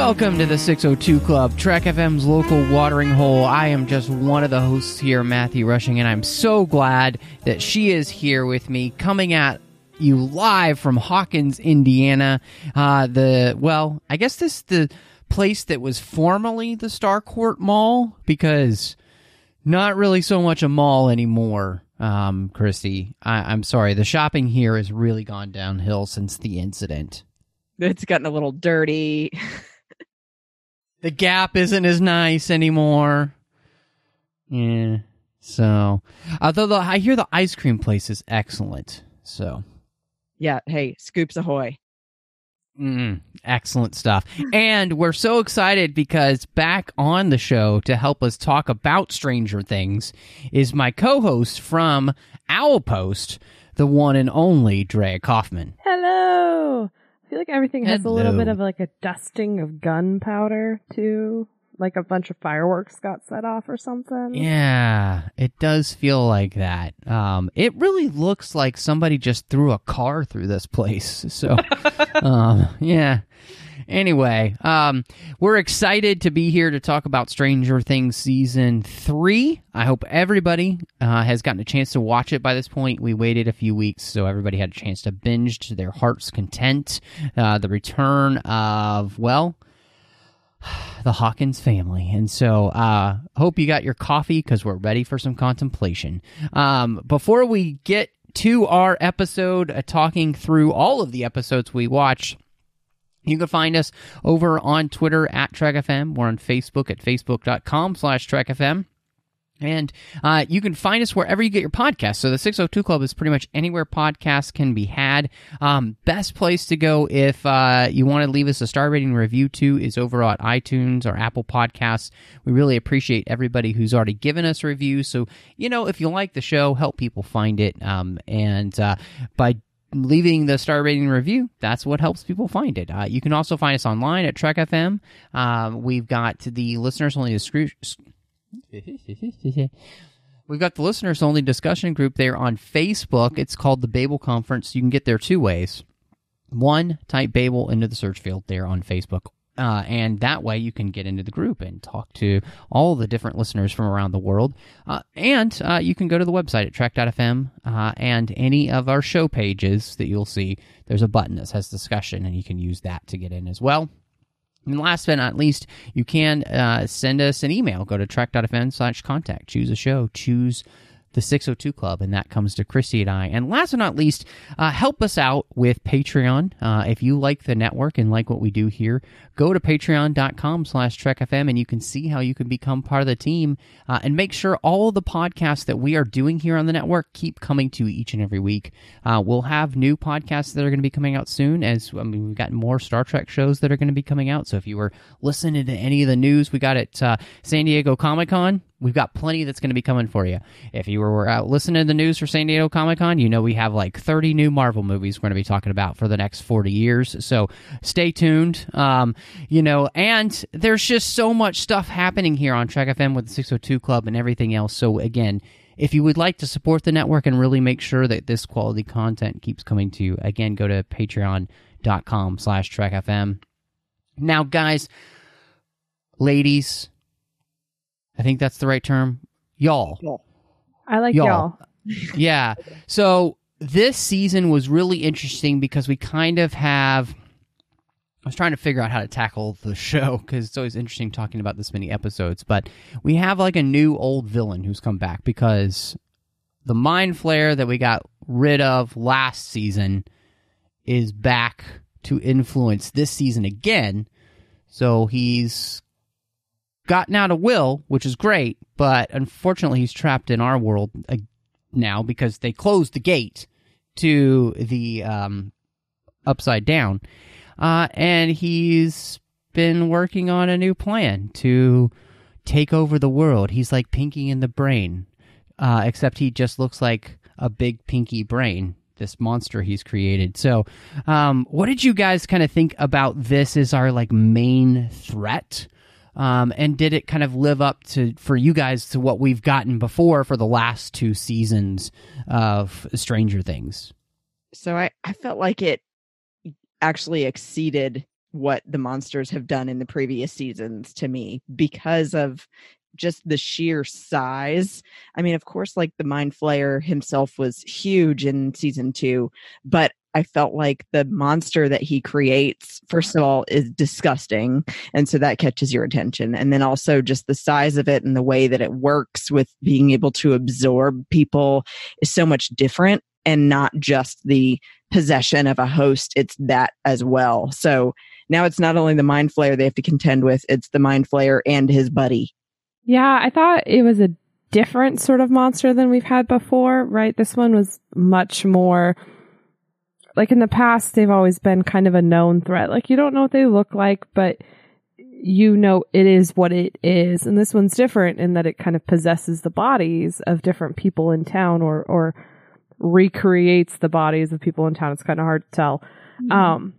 Welcome to the 602 Club, Trek FM's local watering hole. I am just one of the hosts here, Matthew Rushing, and I'm so glad that she is here with me, coming at you live from Hawkins, Indiana. Uh, the well, I guess this the place that was formerly the Starcourt Mall because not really so much a mall anymore. Um, Christy, I, I'm sorry. The shopping here has really gone downhill since the incident. It's gotten a little dirty. The Gap isn't as nice anymore. Yeah. So, although the, I hear the ice cream place is excellent. So, yeah, hey, scoops ahoy. Mm, excellent stuff. and we're so excited because back on the show to help us talk about Stranger Things is my co host from Owl Post, the one and only Drea Coffman. Hello. I feel like everything has a little bit of like a dusting of gunpowder too. Like a bunch of fireworks got set off or something. Yeah, it does feel like that. Um, it really looks like somebody just threw a car through this place. So, um, yeah. Anyway, um, we're excited to be here to talk about Stranger Things season three. I hope everybody uh, has gotten a chance to watch it by this point. We waited a few weeks, so everybody had a chance to binge to their heart's content. Uh, the return of, well, the Hawkins family. And so, uh, hope you got your coffee because we're ready for some contemplation. Um, before we get to our episode, uh, talking through all of the episodes we watched, you can find us over on Twitter at TrekFM. We're on Facebook at facebook.com slash TrekFM. And uh, you can find us wherever you get your podcasts. So the 602 Club is pretty much anywhere podcasts can be had. Um, best place to go if uh, you want to leave us a star rating review too is over at iTunes or Apple Podcasts. We really appreciate everybody who's already given us reviews. So, you know, if you like the show, help people find it. Um, and uh, by leaving the star rating review that's what helps people find it uh, you can also find us online at trek fm um, we've got the listeners only discre- We've got the listeners only discussion group there on Facebook. It's called the Babel Conference. You can get there two ways. One, type Babel into the search field there on Facebook. Uh, and that way you can get into the group and talk to all the different listeners from around the world. Uh, and uh, you can go to the website at trek.fm uh, and any of our show pages that you'll see, there's a button that says discussion, and you can use that to get in as well. And last but not least, you can uh, send us an email. Go to trek.fm slash contact. Choose a show. Choose the 602 Club, and that comes to Christy and I. And last but not least, uh, help us out with Patreon. Uh, if you like the network and like what we do here, go to patreon.com slash trekfm, and you can see how you can become part of the team uh, and make sure all the podcasts that we are doing here on the network keep coming to you each and every week. Uh, we'll have new podcasts that are going to be coming out soon, as I mean, we've got more Star Trek shows that are going to be coming out. So if you were listening to any of the news we got at uh, San Diego Comic Con, We've got plenty that's going to be coming for you. If you were out listening to the news for San Diego Comic Con, you know we have like 30 new Marvel movies we're going to be talking about for the next 40 years. So stay tuned. Um, you know, and there's just so much stuff happening here on Trek FM with the 602 Club and everything else. So again, if you would like to support the network and really make sure that this quality content keeps coming to you, again, go to patreon.com slash trekfm. Now, guys, ladies, I think that's the right term. Y'all. I like Y'all. y'all. Yeah. So this season was really interesting because we kind of have. I was trying to figure out how to tackle the show because it's always interesting talking about this many episodes. But we have like a new old villain who's come back because the mind flayer that we got rid of last season is back to influence this season again. So he's gotten out of will, which is great, but unfortunately he's trapped in our world uh, now because they closed the gate to the um, upside down. Uh, and he's been working on a new plan to take over the world. He's like Pinky in the Brain, uh, except he just looks like a big pinky brain. This monster he's created. So, um, what did you guys kind of think about this as our like main threat? Um, and did it kind of live up to for you guys to what we've gotten before for the last two seasons of Stranger Things? So I, I felt like it actually exceeded what the monsters have done in the previous seasons to me because of just the sheer size. I mean, of course, like the Mind Flayer himself was huge in season two, but I felt like the monster that he creates, first of all, is disgusting. And so that catches your attention. And then also just the size of it and the way that it works with being able to absorb people is so much different and not just the possession of a host. It's that as well. So now it's not only the Mind Flayer they have to contend with, it's the Mind Flayer and his buddy. Yeah, I thought it was a different sort of monster than we've had before, right? This one was much more like in the past they've always been kind of a known threat. Like you don't know what they look like, but you know it is what it is. And this one's different in that it kind of possesses the bodies of different people in town or or recreates the bodies of people in town. It's kind of hard to tell. Mm-hmm. Um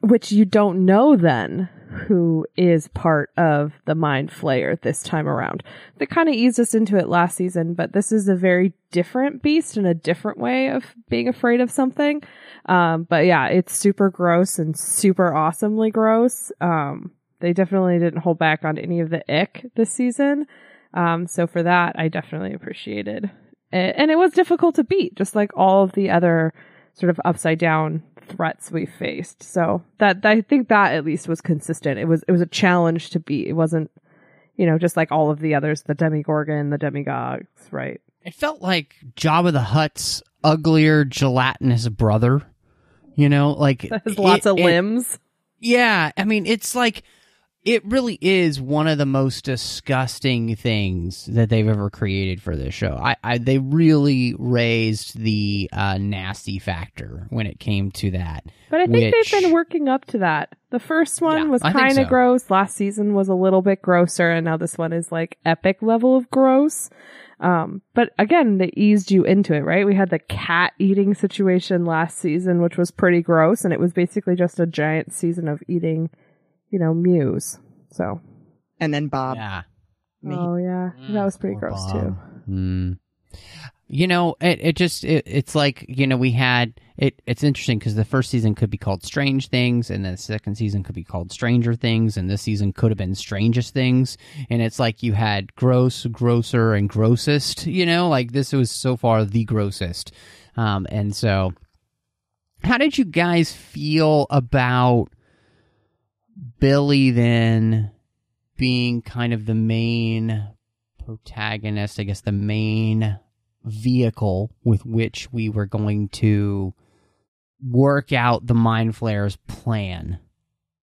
which you don't know then who is part of the mind flayer this time around. They kind of eased us into it last season, but this is a very different beast and a different way of being afraid of something. Um, but yeah, it's super gross and super awesomely gross. Um, they definitely didn't hold back on any of the ick this season. Um, so for that, I definitely appreciated it. And it was difficult to beat, just like all of the other sort of upside down threats we faced. So that I think that at least was consistent. It was it was a challenge to beat. It wasn't, you know, just like all of the others, the Demogorgon, the Demodogs, right? It felt like Jabba the Hutt's uglier gelatinous brother. You know, like has lots it, of limbs. Yeah, I mean, it's like it really is one of the most disgusting things that they've ever created for this show. I, I they really raised the uh, nasty factor when it came to that. But I think which, they've been working up to that. The first one yeah, was kind of so. gross. Last season was a little bit grosser, and now this one is like epic level of gross. Um, but again, they eased you into it, right? We had the cat eating situation last season, which was pretty gross, and it was basically just a giant season of eating you know, Mews. So. And then Bob. Yeah. Oh yeah, mm, that was pretty gross Bob. too. Mm. You know, it it just it, it's like you know we had it. It's interesting because the first season could be called Strange Things, and the second season could be called Stranger Things, and this season could have been Strangest Things. And it's like you had gross, grosser, and grossest. You know, like this was so far the grossest. Um, and so, how did you guys feel about Billy then being kind of the main protagonist, I guess the main vehicle with which we were going to work out the mind flayer's plan.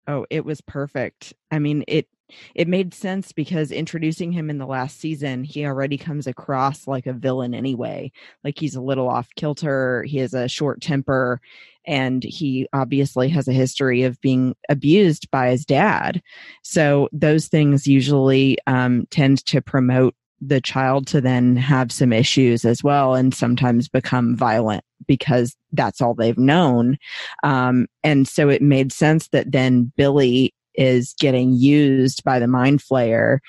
Oh, it was perfect. I mean, it it made sense because introducing him in the last season, he already comes across like a villain anyway. Like he's a little off kilter, he has a short temper, and he obviously has a history of being abused by his dad. So those things usually um, tend to promote the child to then have some issues as well and sometimes become violent because that's all they've known. Um, and so it made sense that then Billy is getting used by the mind flayer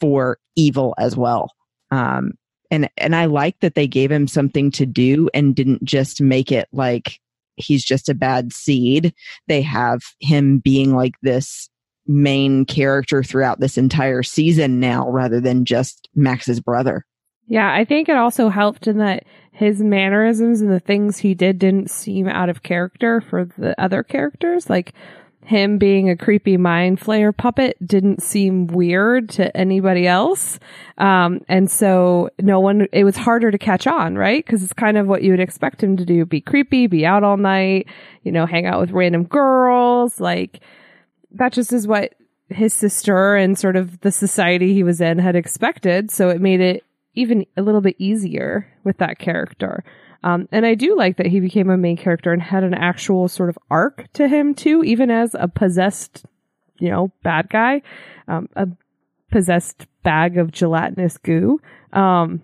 for evil as well. Um, and and I like that they gave him something to do and didn't just make it like he's just a bad seed. They have him being like this main character throughout this entire season now rather than just Max's brother. Yeah, I think it also helped in that his mannerisms and the things he did didn't seem out of character for the other characters. Like him being a creepy mind flayer puppet didn't seem weird to anybody else. Um, and so no one, it was harder to catch on, right? Cause it's kind of what you would expect him to do. Be creepy, be out all night, you know, hang out with random girls. Like that just is what his sister and sort of the society he was in had expected. So it made it even a little bit easier with that character. Um, and I do like that he became a main character and had an actual sort of arc to him too, even as a possessed, you know, bad guy, um, a possessed bag of gelatinous goo. Um,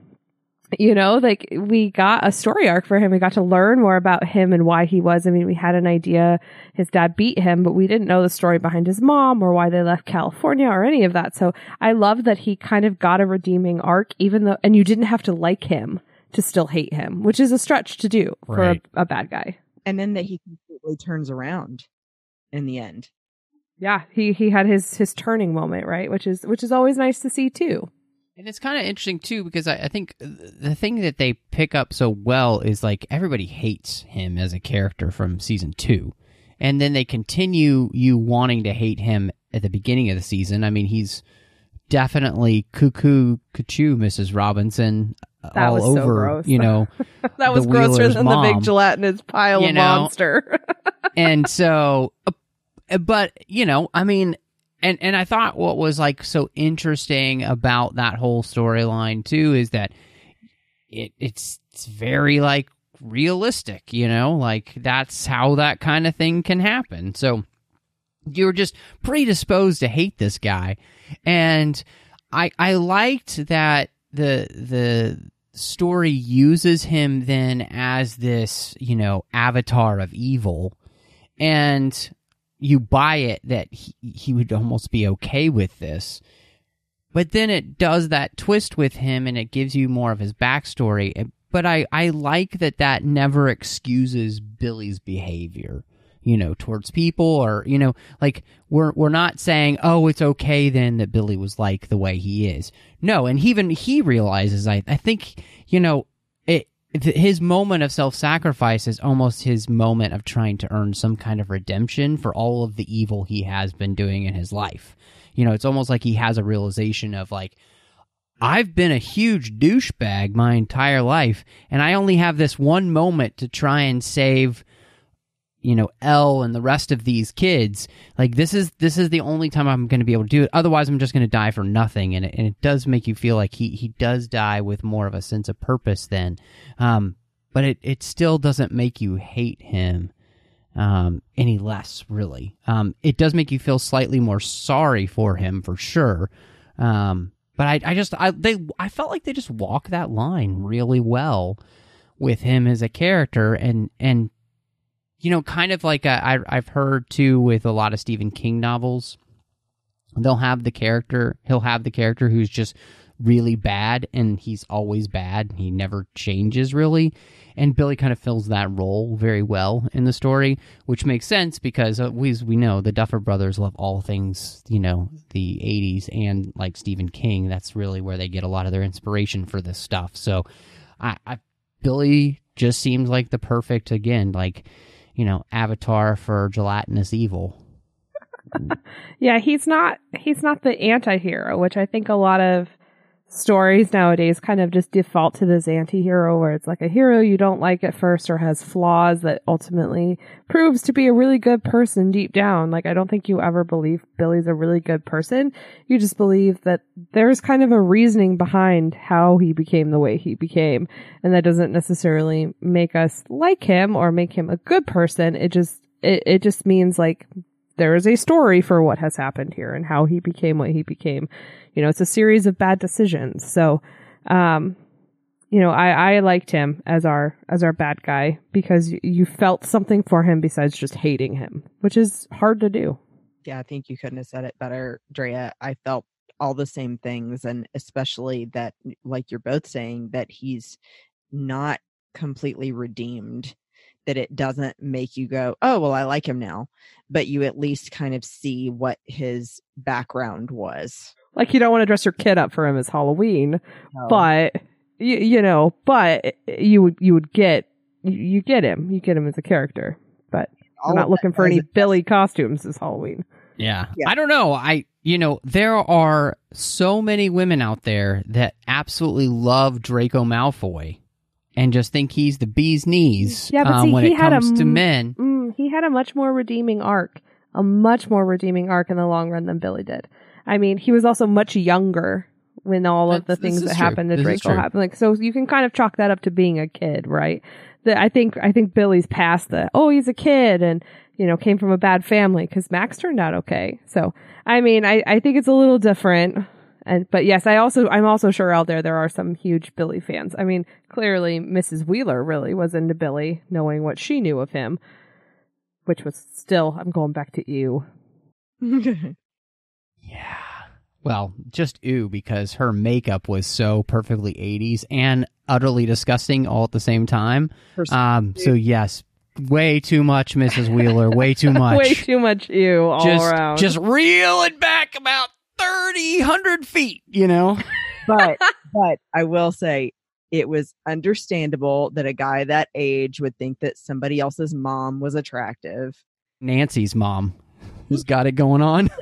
you know, like we got a story arc for him. We got to learn more about him and why he was. I mean, we had an idea his dad beat him, but we didn't know the story behind his mom or why they left California or any of that. So I love that he kind of got a redeeming arc, even though, and you didn't have to like him to still hate him, which is a stretch to do for Right. a, a bad guy. And then that he completely turns around in the end. Yeah, he he had his his turning moment, right? Which is which is always nice to see too. And it's kind of interesting too because I, I think the thing that they pick up so well is like everybody hates him as a character from season two, and then they continue you wanting to hate him at the beginning of the season. I mean, he's definitely cuckoo cuckoo, Mrs. Robinson, That all was so over. gross. You know, that was grosser Wheeler's than the big gelatinous pile of know? monster. and so uh, but you know i mean and and i thought what was like so interesting about that whole storyline too is that it it's it's very like realistic you know like that's how that kind of thing can happen so you're just predisposed to hate this guy and i i liked that the the story uses him then as this you know avatar of evil and you buy it that he, he would almost be okay with this but then it does that twist with him and it gives you more of his backstory but i i like that that never excuses billy's behavior you know towards people or you know like we're we're not saying oh it's okay then that billy was like the way he is. No and even he realizes i i think you know it his moment of self-sacrifice is almost his moment of trying to earn some kind of redemption for all of the evil he has been doing in his life. You know it's almost like he has a realization of like I've been a huge douchebag my entire life, and I only have this one moment to try and save, you know, El and the rest of these kids. Like this is this is the only time I'm going to be able to do it. Otherwise, I'm just going to die for nothing. And it, and it does make you feel like he he does die with more of a sense of purpose then, um, but it it still doesn't make you hate him um, any less, really. Um, it does make you feel slightly more sorry for him for sure. Um, but I, I just, I, they, I felt like they just walk that line really well with him as a character, and and you know, kind of like I've heard too with a lot of Stephen King novels, they'll have the character, he'll have the character who's just really bad, and he's always bad. He never changes really, and Billy kind of fills that role very well in the story, which makes sense because uh, we we know the Duffer Brothers love all things you know the '80s and like Stephen King. That's really where they get a lot of their inspiration for this stuff. So, I, I Billy just seems like the perfect again like you know avatar for gelatinous evil. Yeah, he's not he's not the anti-hero, which I think a lot of stories nowadays kind of just default to this anti-hero where it's like a hero you don't like at first or has flaws that ultimately proves to be a really good person deep down. Like I don't think you ever believe Billy's a really good person. You just believe that there's kind of a reasoning behind how he became the way he became. And that doesn't necessarily make us like him or make him a good person. It just it, it just means like there is a story for what has happened here and how he became what he became. You know, it's a series of bad decisions. So, um, you know, I, I liked him as our, as our bad guy because you, felt something for him besides just hating him, which is hard to do. Yeah, I think you couldn't have said it better, Drea. I felt all the same things, and especially that, like you're both saying, that he's not completely redeemed. That it doesn't make you go, oh, well, I like him now, but you at least kind of see what his background was. Like you don't want to dress your kid up for him as Halloween, So, but you, you know, but eh, eh, you would, you would get, you, you get him, you get him as a character, but all we're not looking for any a- Billy costumes this Halloween. Yeah. Yeah. I don't know. I you know, there are so many women out there that absolutely love Draco Malfoy and just think he's the bee's knees Yeah, but um, see, when he it had a comes to men. Mm, he had a much more redeeming arc, a much more redeeming arc in the long run than Billy did. I mean, he was also much younger when all of the things that true. happened to This is Draco happened. Like, so you can kind of chalk that up to being a kid, right? That I think, I think Billy's past the, oh, he's a kid and, you know, came from a bad family because Max turned out okay. So, I mean, I, I think it's a little different. And, but yes, I also, I'm also sure out there, there are some huge Billy fans. I mean, clearly Mrs. Wheeler really was into Billy knowing what she knew of him, which was still, I'm going back to you. Yeah. Well, just ooh, because her makeup was so perfectly 80s and utterly disgusting all at the same time. Her Um, so yes, way too much, Mrs. Wheeler. Way too much. Way too much you all just, around. just reel it back about 30, 100 feet, you know? but but I will say it was understandable that a guy that age would think that somebody else's mom was attractive. Nancy's mom who's got it going on.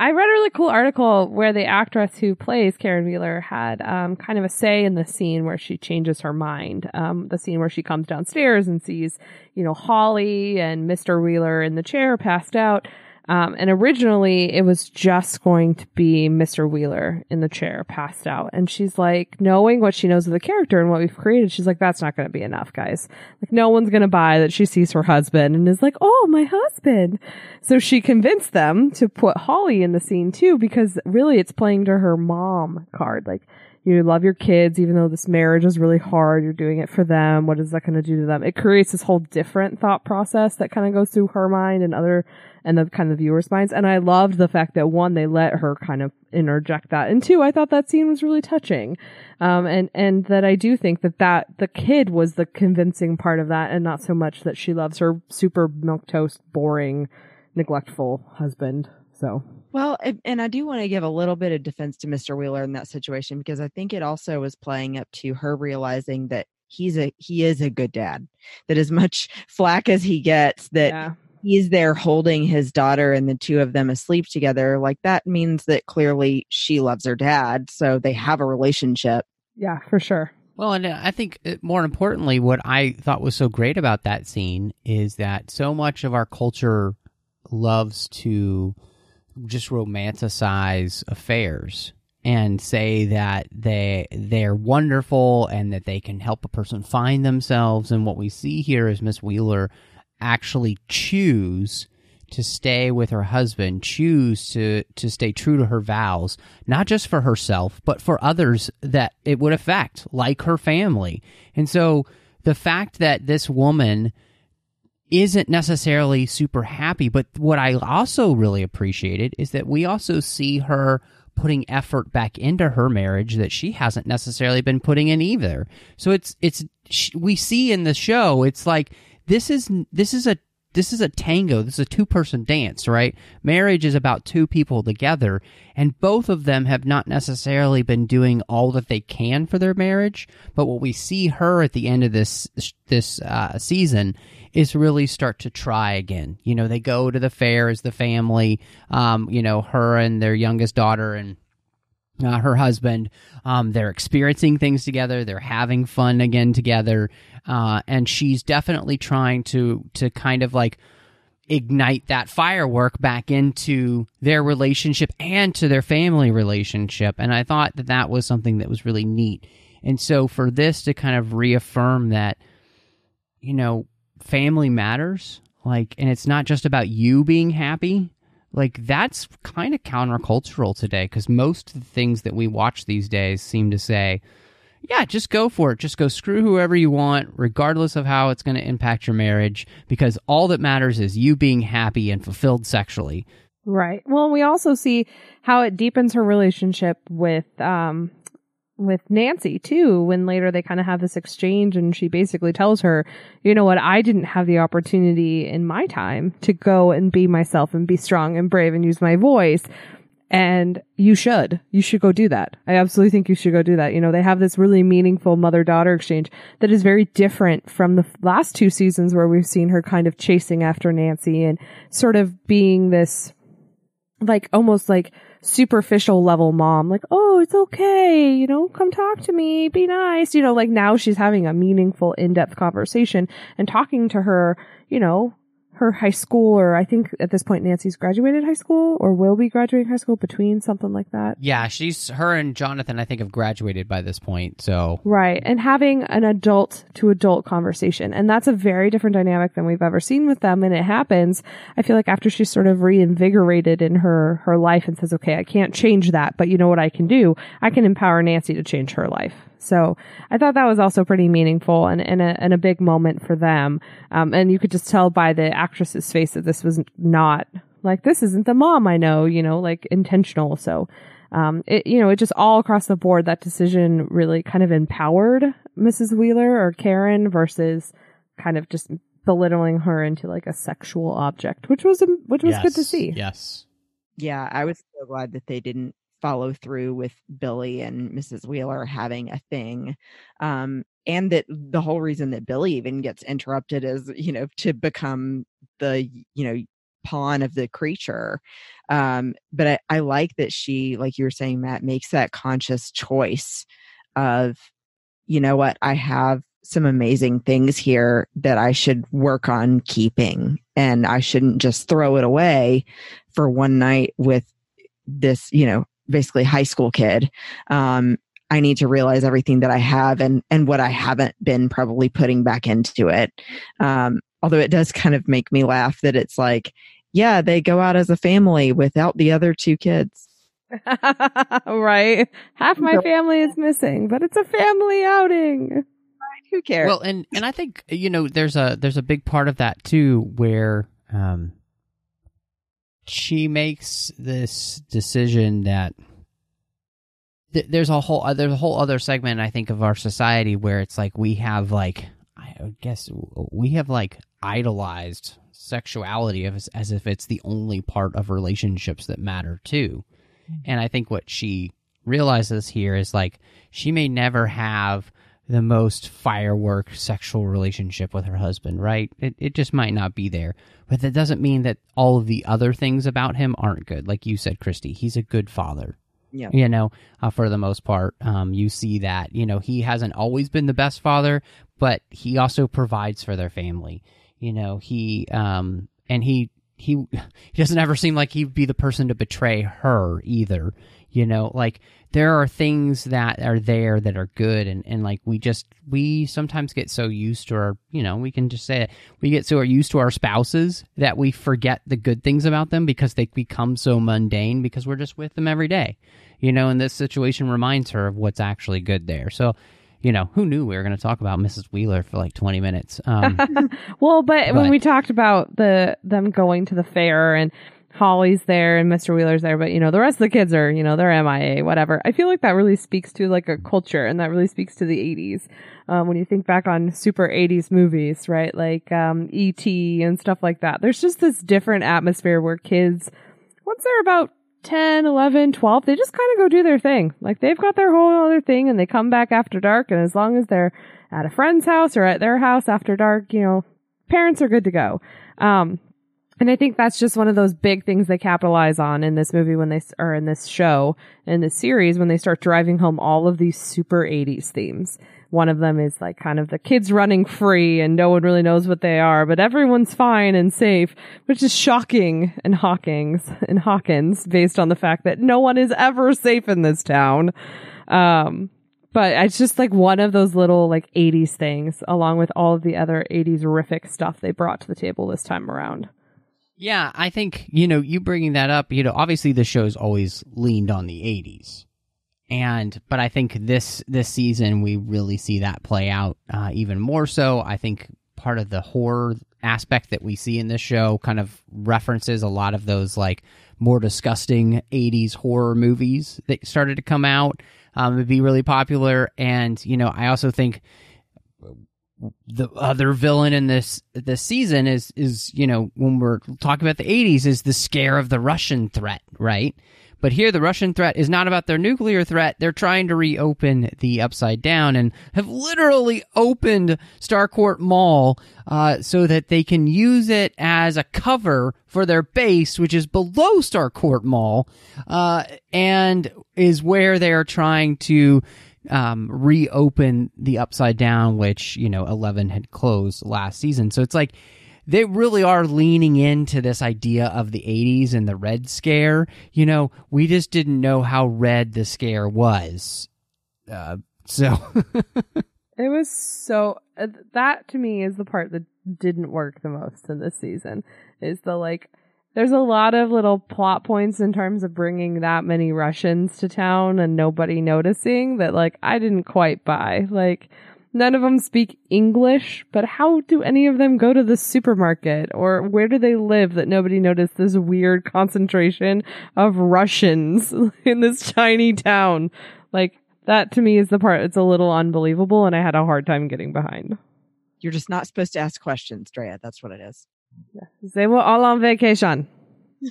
I read a really cool article where the actress who plays Karen Wheeler had um, kind of a say in the scene where she changes her mind. Um, the scene where she comes downstairs and sees, you know, Holly and Mr. Wheeler in the chair passed out. Um, and originally it was just going to be Mr. Wheeler in the chair passed out. And she's like, knowing what she knows of the character and what we've created, she's like, that's not going to be enough, guys. Like, no one's going to buy that she sees her husband and is like, oh, my husband. So she convinced them to put Holly in the scene too, because really it's playing to her mom card. Like, you love your kids, even though this marriage is really hard. You're doing it for them. What is that going to do to them? It creates this whole different thought process that kind of goes through her mind and other, and the kind of viewers' minds. And I loved the fact that one, they let her kind of interject that. And two, I thought that scene was really touching. Um, and, and that I do think that that the kid was the convincing part of that and not so much that she loves her super milquetoast, boring, neglectful husband. So. Well, and- and I do want to give a little bit of defense to Mr. Wheeler in that situation because I think it also was playing up to her realizing that he's a he is a good dad. That as much flack as he gets, that yeah. he's there holding his daughter and the two of them asleep together, like that means that clearly she loves her dad, so they have a relationship. Yeah, for sure. Well, and I think uh, more importantly, what I thought was so great about that scene is that so much of our culture loves to just romanticize affairs and say that they they're wonderful and that they can help a person find themselves. And what we see here is Miss Wheeler actually choose to stay with her husband, choose to to stay true to her vows, not just for herself, but for others that it would affect, like her family. And so the fact that this woman isn't necessarily super happy, but what I also really appreciated is that we also see her putting effort back into her marriage that she hasn't necessarily been putting in either. So it's it's we see in the show it's like this is this is a this is a tango. This is a two person dance, right? Marriage is about two people together, and both of them have not necessarily been doing all that they can for their marriage. But what we see her at the end of this this uh, season is really start to try again. You know, they go to the fair as the family. Um, you know, her and their youngest daughter and uh, her husband. Um, they're experiencing things together. They're having fun again together, uh, and she's definitely trying to to kind of like ignite that firework back into their relationship and to their family relationship. And I thought that that was something that was really neat. And so for this to kind of reaffirm that, you know, family matters, like, and it's not just about you being happy like that's kind of countercultural today because most of the things that we watch these days seem to say yeah just go for it just go screw whoever you want regardless of how it's going to impact your marriage because all that matters is you being happy and fulfilled sexually Right. Well, we also see how it deepens her relationship with um with Nancy too when later they kind of have this exchange and she basically tells her, "You know what? I didn't have the opportunity in my time to go and be myself and be strong and brave and use my voice." And you should. You should go do that. I absolutely think you should go do that. You know, they have this really meaningful mother daughter exchange that is very different from the last two seasons where we've seen her kind of chasing after Nancy and sort of being this like almost like superficial level mom like oh it's okay you know come talk to me be nice you know like now she's having a meaningful in-depth conversation and talking to her you know her high school, or I think at this point Nancy's graduated high school or will be graduating high school between something like that. Yeah, she's her and Jonathan. I think have graduated by this point. So Right. And having an adult to adult conversation. And that's a very different dynamic than we've ever seen with them. And it happens, I feel like after she's sort of reinvigorated in her, her life and says, okay, I can't change that, but you know what I can do? I can empower Nancy to change her life. So I thought that was also pretty meaningful and, and, a, and a big moment for them. Um, and you could just tell by the actress's face that this was not like, this isn't the mom I know, you know, like intentional. So, um, it, you know, it just all across the board, that decision really kind of empowered Mrs. Wheeler or Karen versus kind of just belittling her into like a sexual object, which was, which was good to see. Yes. Yeah, I was so glad that they didn't follow through with Billy and Mrs. Wheeler having a thing. Um, and that the whole reason that Billy even gets interrupted is, you know, to become the, you know, pawn of the creature. Um, but I, I like that she, like you were saying, Matt, makes that conscious choice of, you know what, I have some amazing things here that I should work on keeping and I shouldn't just throw it away for one night with this, you know, basically high school kid. Um, I need to realize everything that I have and and what I haven't been probably putting back into it. Um, although it does kind of make me laugh that it's like, yeah, they go out as a family without the other two kids. right. Half my family is missing, but it's a family outing. Who cares? Well, and and I think you know there's a there's a big part of that too where um she makes this decision that th- there's a whole uh, there's a whole other segment I think of our society where it's like we have like I guess we have like idolized sexuality as, as if it's the only part of relationships that matter too. And I think what she realizes here is like she may never have the most firework sexual relationship with her husband, right? It it just might not be there. But that doesn't mean that all of the other things about him aren't good. Like you said, Christy, he's a good father. yeah. You know, uh, for the most part, um, you see that. You know, he hasn't always been the best father, but he also provides for their family. You know, he um, and he he he doesn't ever seem like he'd be the person to betray her either. You know, like there are things that are there that are good and, and like we just we sometimes get so used to our you know we can just say it we get so used to our spouses that we forget the good things about them because they become so mundane because we're just with them every day you know and this situation reminds her of what's actually good there. So you know who knew we were going to talk about mrs wheeler for like 20 minutes? Um, Well, but, when we talked about the them going to the fair and Holly's there and Mr. Wheeler's there, but you know, the rest of the kids are, you know, they're MIA, whatever. I feel like that really speaks to like a culture and that really speaks to the 80s. Um, when you think back on super 80s movies, right? Like, um, E.T. and stuff like that. There's just this different atmosphere where kids, once they're about 10, 11, 12, they just kind of go do their thing. Like they've got their whole other thing and they come back after dark. And as long as they're at a friend's house or at their house after dark, you know, parents are good to go. Um, and I think that's just one of those big things they capitalize on in this movie when they, or in this show, in this series, when they start driving home all of these super 80s themes. One of them is like kind of the kids running free and no one really knows what they are, but everyone's fine and safe, which is shocking in Hawkins, in Hawkins, based on the fact that no one is ever safe in this town. Um, but it's just like one of those little like 80s things along with all of the other 80s horrific stuff they brought to the table this time around. Yeah, I think, you know, you bringing that up, you know, obviously the show's always leaned on the 80s. And, but I think this, this season we really see that play out, uh, even more so. I think part of the horror aspect that we see in this show kind of references a lot of those like more disgusting 80s horror movies that started to come out, um, be really popular. And, you know, I also think, the other villain in this this season is is you know when we're talking about the 80s is the scare of the Russian threat, right? But here the Russian threat is not about their nuclear threat. They're trying to reopen the Upside Down and have literally opened Starcourt Mall uh, so that they can use it as a cover for their base, which is below Starcourt Mall, uh, and is where they are trying to um, reopen the Upside Down, which you know Eleven had closed last season. So it's like they really are leaning into this idea of the 80s and the red scare. You know we just didn't know how red the scare was. Uh, so. It was so uh, that to me is the part that didn't work the most in this season is the like there's a lot of little plot points in terms of bringing that many Russians to town and nobody noticing that like I didn't quite buy like none of them speak English but how do any of them go to the supermarket or where do they live that nobody noticed this weird concentration of Russians in this tiny town like that to me is the part it's a little unbelievable and I had a hard time getting behind. You're just not supposed to ask questions, Drea. That's what it is. They were all on vacation.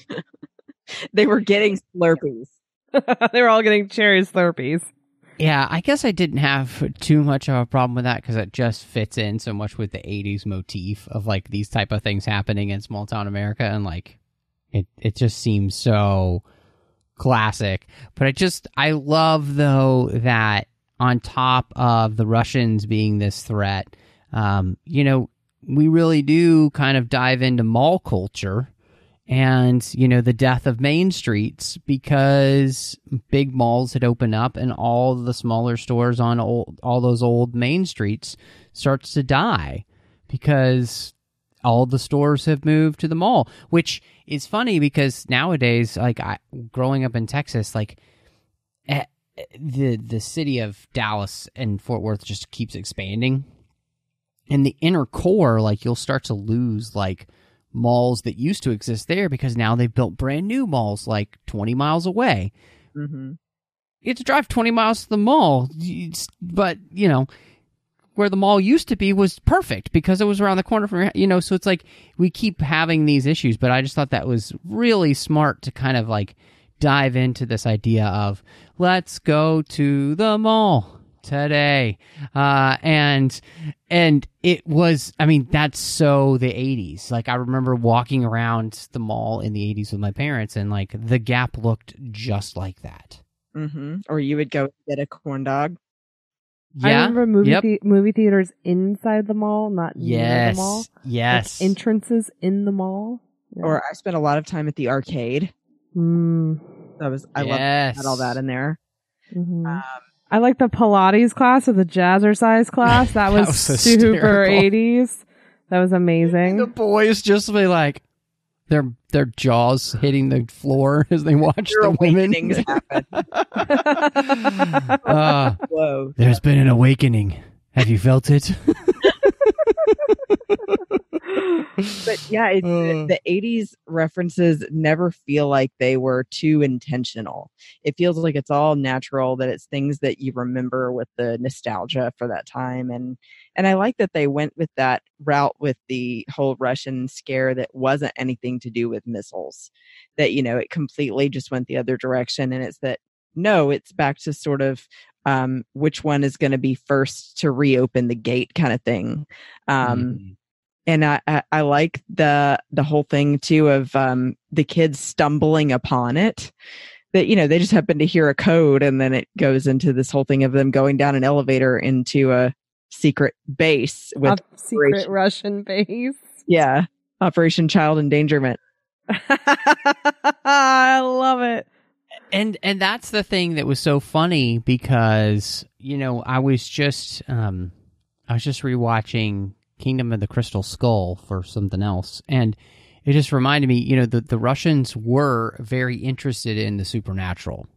They were getting Slurpees. they were all getting cherry slurpees. yeah i guess i didn't have too much of a problem with that because it just fits in so much with the 80s motif of like these type of things happening in small town america and like it it just seems so classic but i just i love though that on top of the russians being this threat um you know we really do kind of dive into mall culture and you know the death of main streets because big malls had opened up and all the smaller stores on old, all those old main streets starts to die because all the stores have moved to the mall which is funny because nowadays like I, growing up in texas like eh, the the city of dallas and fort worth just keeps expanding and the inner core like you'll start to lose like malls that used to exist there because now they've built brand new malls like 20 miles away. Mm-hmm. You have to drive 20 miles to the mall, but you know, where the mall used to be was perfect because it was around the corner from you know, so it's like we keep having these issues, but I just thought that was really smart to kind of like dive into this idea of let's go to the mall today uh and and it was i mean that's so the 80s like i remember walking around the mall in the 80s with my parents and like the gap looked just like that Mm-hmm. Or you would go get a corn dog. I remember movie Yep. the- movie theaters inside the mall, not near yes the mall. Like yes entrances in the mall. Yeah. Or I spent a lot of time at the arcade. Mm. That was I yes. loved all that in there. Mhm. Um, I like the Pilates class or the jazzercise class. That was, was super 80s. That was amazing. the boys just be like their their jaws hitting the floor as they watch your the women awakenings happen. uh, Whoa. there's been an awakening have you felt it But yeah, it, Uh. the, the 80s references never feel like they were too intentional. It feels like it's all natural that it's things that you remember with the nostalgia for that time and and I like that they went with that route with the whole Russian scare that wasn't anything to do with missiles. That you know, it completely just went the other direction and it's that no, it's back to sort of um which one is going to be first to reopen the gate kind of thing. Um Mhm. and I, I I like the the whole thing too of um the kids stumbling upon it that you know they just happen to hear a code and then it goes into this whole thing of them going down an elevator into a secret base with A secret Operation- Russian base. yeah operation child endangerment I love it. And and that's the thing that was so funny because you know I was just um I was just rewatching Kingdom of the Crystal Skull for something else. And it just reminded me you know the the Russians were very interested in the supernatural.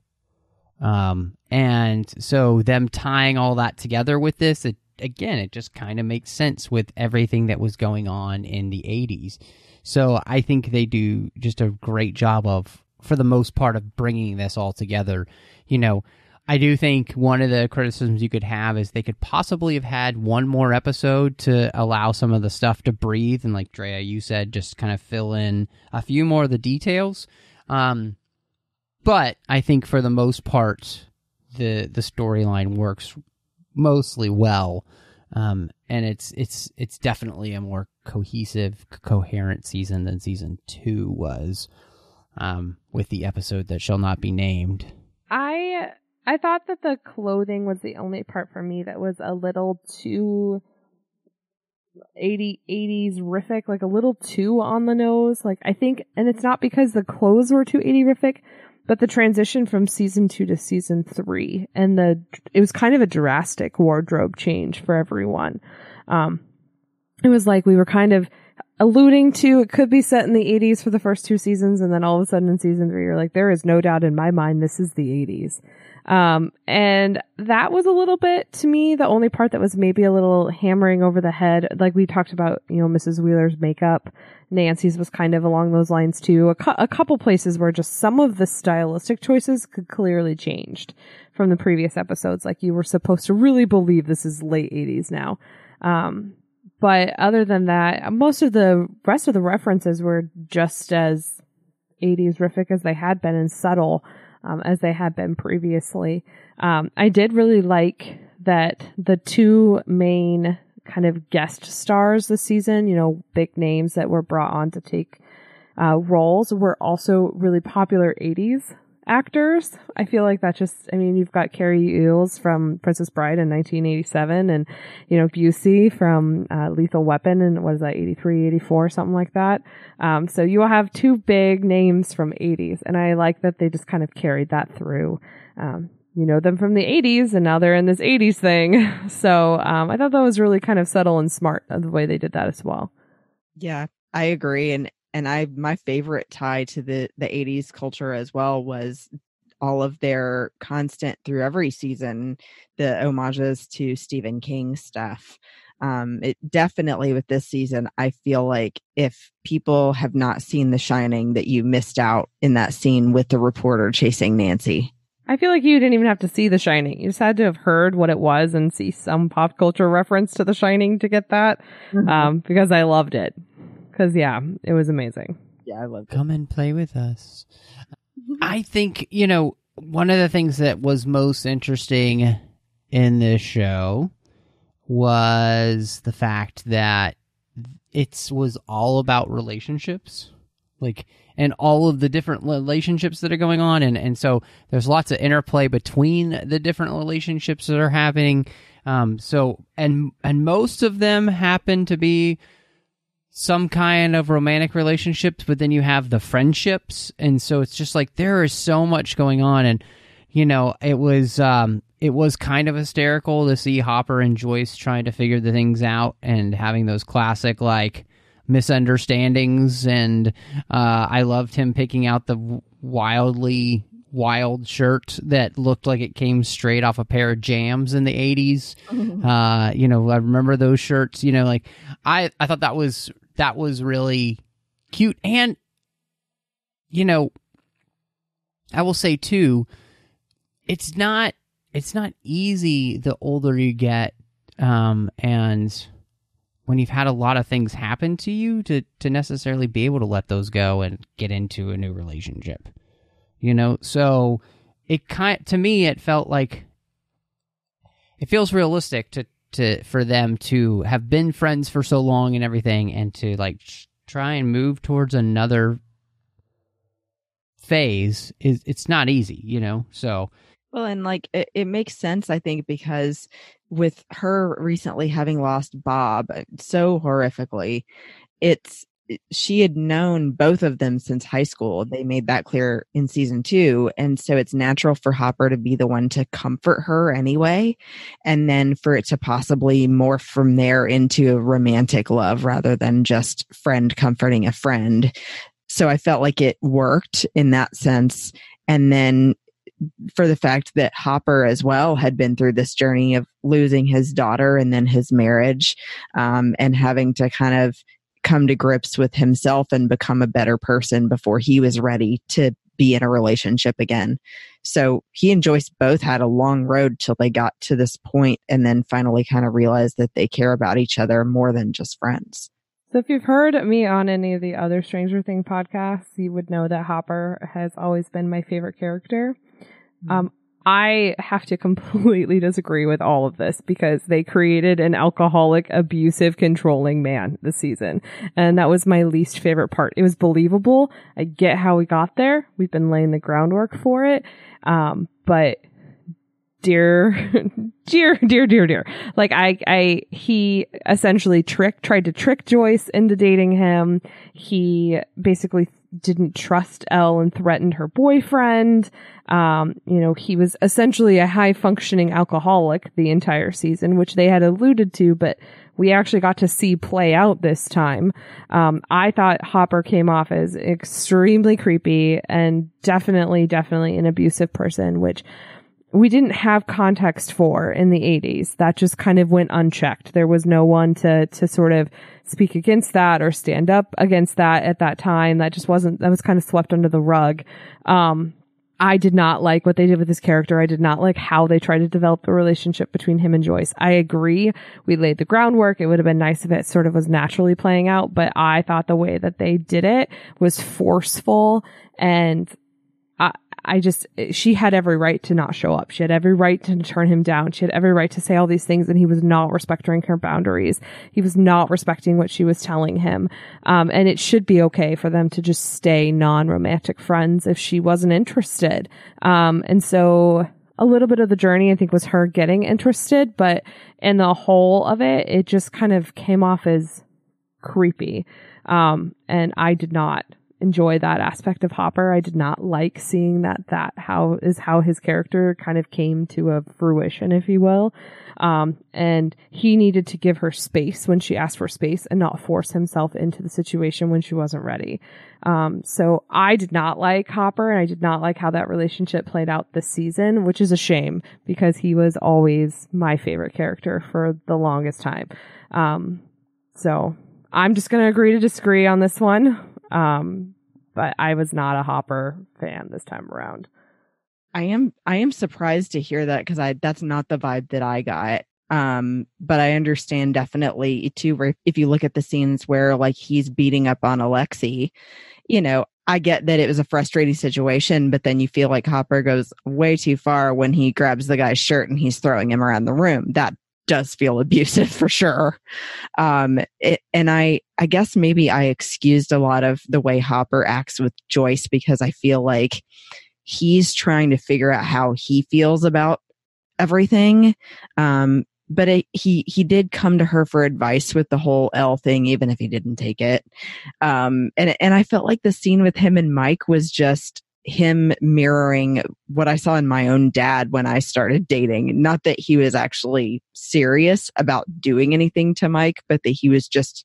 Um and so them tying all that together with this it again it just kind of makes sense with everything that was going on in the 80s so I think they do just a great job of, for the most part, of bringing this all together. You know, I do think one of the criticisms you could have is they could possibly have had one more episode to allow some of the stuff to breathe, and like Drea, you said, just kind of fill in a few more of the details. Um, but I think for the most part, the the storyline works mostly well um, and it's it's it's definitely a more cohesive, coherent season than season two was, um, with the episode that shall not be named. I I thought that the clothing was the only part for me that was a little too 80 80s rific, like a little too on the nose. Like I think, and it's not because the clothes were too 80 rific, but the transition from season two to season three and the it was kind of a drastic wardrobe change for everyone. Um, it was like we were kind of alluding to it could be set in the 80s for the first two seasons and then all of a sudden in season three you're like there is no doubt in my mind this is the 80s um, and that was a little bit to me the only part that was maybe a little hammering over the head. Like we talked about you know mrs wheeler's makeup nancy's was kind of along those lines too. A, cu- a couple places where just some of the stylistic choices could clearly changed from the previous episodes. Like you were supposed to really believe this is late 80s now. Um, but other than that, most of the rest of the references were just as 80s rific as they had been and subtle um, as they had been previously. Um, I did really like that the two main kind of guest stars this season, you know, big names that were brought on to take uh, roles were also really popular 80s actors. I feel like that just, I mean, you've got Cary Elwes from Princess Bride in 1987 and, you know, Busey from uh, Lethal Weapon and what is that, 83, 84, something like that. Um, so you will have two big names from 80s and I like that they just kind of carried that through. Um, you know them from the 80s and now they're in this 80s thing. So, um, I thought that was really kind of subtle and smart the way they did that as well. Yeah, I agree. And and I my favorite tie to the the 80s culture as well was all of their constant through every season the homages to Stephen King stuff. Um, it definitely with this season, I feel like if people have not seen The Shining, that you missed out in that scene with the reporter chasing Nancy. I feel like you didn't even have to see The Shining. You just had to have heard what it was and see some pop culture reference to The Shining to get that. Mm-hmm. Um, because I loved it. Because yeah, it was amazing. Yeah, I love it. Come and play with us. I think you know one of the things that was most interesting in this show was the fact that it was all about relationships like and all of the different relationships that are going on and and so there's lots of interplay between the different relationships that are happening um so and and most of them happen to be some kind of romantic relationships, but then you have the friendships, and so it's just like there is so much going on, and you know, it was um, it was kind of hysterical to see Hopper and Joyce trying to figure the things out and having those classic like misunderstandings, and uh, I loved him picking out the wildly wild shirt that looked like it came straight off a pair of jams in the 80s. Uh, you know, I remember those shirts, you know, like I, I thought that was that was really cute. And, you know, I will say too, it's not it's not easy the older you get, um, and when you've had a lot of things happen to you to to necessarily be able to let those go and get into a new relationship. You know, so it kind to me it felt like it feels realistic to to for them to have been friends for so long and everything and to like try and move towards another phase is it's not easy you know? So well and like it, it makes sense i think because with her recently having lost bob uh, so horrifically it's she had known both of them since high school. They made that clear in season two. And so it's natural for Hopper to be the one to comfort her anyway. And then for it to possibly morph from there into a romantic love rather than just friend comforting a friend. So I felt like it worked in that sense. And then for the fact that Hopper as well had been through this journey of losing his daughter and then his marriage um, and having to kind of come to grips with himself and become a better person before he was ready to be in a relationship again. So he and Joyce both had a long road till they got to this point and then finally kind of realized that they care about each other more than just friends. So if you've heard me on any of the other Stranger Thing podcasts, you would know that Hopper has always been my favorite character. Mm-hmm. Um, I have to completely disagree with all of this because they created an alcoholic, abusive, controlling man this season. And that was my least favorite part. It was believable. I get how we got there. We've been laying the groundwork for it. Um, but dear, dear, dear, dear, dear. Like I, I, he essentially tricked, tried to trick Joyce into dating him. He basically didn't trust El and threatened her boyfriend. Um, you know, he was essentially a high functioning alcoholic the entire season, which they had alluded to, but we actually got to see play out this time. Um, I thought Hopper came off as extremely creepy and definitely, definitely an abusive person, which we didn't have context for in the 80s. That just kind of went unchecked. There was no one to, to sort of speak against that or stand up against that at that time. That just wasn't, that was kind of swept under the rug. Um, I did not like what they did with his character. I did not like how they tried to develop the relationship between him and Joyce. I agree. We laid the groundwork. It would have been nice if it sort of was naturally playing out, but I thought the way that they did it was forceful and I just, she had every right to not show up. She had every right to turn him down. She had every right to say all these things and he was not respecting her boundaries. He was not respecting what she was telling him. Um, and it should be okay for them to just stay non-romantic friends if she wasn't interested. Um, and so a little bit of the journey, I think, was her getting interested, but in the whole of it, it just kind of came off as creepy. Um, and I did not enjoy that aspect of Hopper. I did not like seeing that that how is how his character kind of came to a fruition, if you will. Um, and he needed to give her space when she asked for space and not force himself into the situation when she wasn't ready. Um, so I did not like Hopper and I did not like how that relationship played out this season, which is a shame because he was always my favorite character for the longest time. Um, so I'm just going to agree to disagree on this one. Um, but I was not a Hopper fan this time around. I am I am surprised to hear that because I that's not the vibe that I got. Um, but I understand definitely too where if you look at the scenes where like he's beating up on Alexei, you know, I get that it was a frustrating situation, but then you feel like Hopper goes way too far when he grabs the guy's shirt and he's throwing him around the room. That does feel abusive for sure. Um, it, and I, I guess maybe I excused a lot of the way Hopper acts with Joyce because I feel like he's trying to figure out how he feels about everything. Um, but it, he he did come to her for advice with the whole El thing, even if he didn't take it. Um, and and I felt like the scene with him and Mike was just him mirroring what I saw in my own dad when I started dating. Not that he was actually serious about doing anything to Mike, but that he was just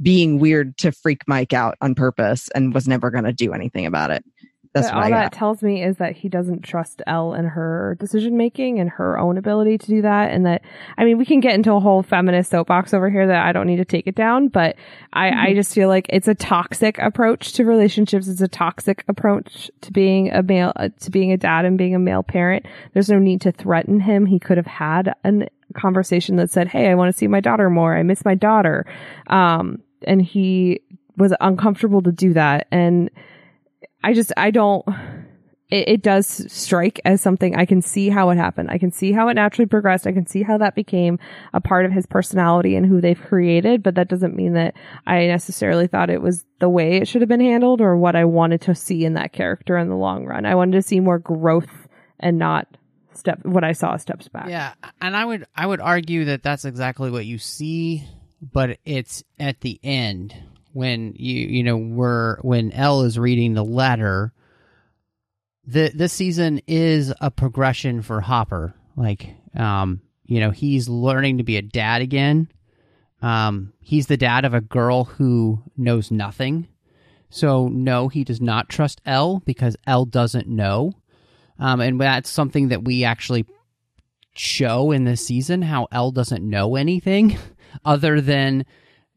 being weird to freak Mike out on purpose and was never going to do anything about it. That's all that tells me is that he doesn't trust El and her decision making and her own ability to do that. And that, I mean, we can get into a whole feminist soapbox over here that I don't need to take it down, but I, Mm-hmm. I just feel like it's a toxic approach to relationships. It's a toxic approach to being a male, uh, to being a dad and being a male parent. There's no need to threaten him. He could have had a conversation that said, Hey, I want to see my daughter more. I miss my daughter. Um, and he was uncomfortable to do that. And, I just, I don't, it, it, does strike as something I can see how it happened. I can see how it naturally progressed. I can see how that became a part of his personality and who they've created, but that doesn't mean that I necessarily thought it was the way it should have been handled or what I wanted to see in that character in the long run. I wanted to see more growth and not step, what I saw steps back. Yeah. And I would, I would argue that that's exactly what you see, but it's at the end when you you know we're when El is reading the letter the this season is a progression for Hopper. Like um you know he's learning to be a dad again. Um he's the dad of a girl who knows nothing. So no he does not trust El because El doesn't know. Um and that's something that we actually show in this season how El doesn't know anything other than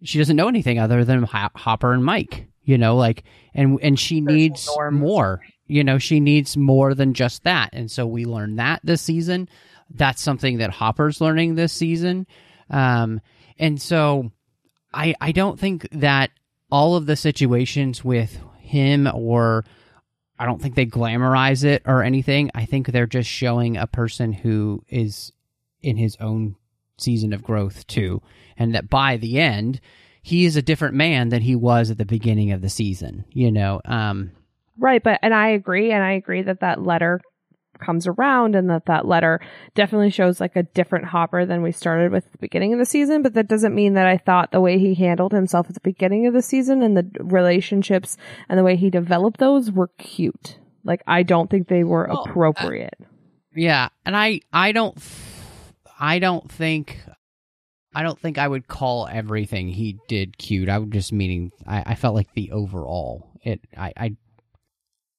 she doesn't know anything other than Hopper and Mike, you know, like, and and she needs norms. more, you know, she needs more than just that, and so we learned that this season. That's something that Hopper's learning this season, um, and so I I don't think that all of the situations with him or I don't think they glamorize it or anything. I think they're just showing a person who is in his own season of growth too and that by the end he is a different man than he was at the beginning of the season you know um Right, but and I agree, and I agree that that letter comes around and that that letter definitely shows like a different Hopper than we started with at the beginning of the season. But that doesn't mean that I thought the way he handled himself at the beginning of the season and the relationships and the way he developed those were cute. Like I don't think they were Well, appropriate. Yeah, and I I don't I don't think I don't think I would call everything he did cute. I would just meaning I, I felt like the overall it I, I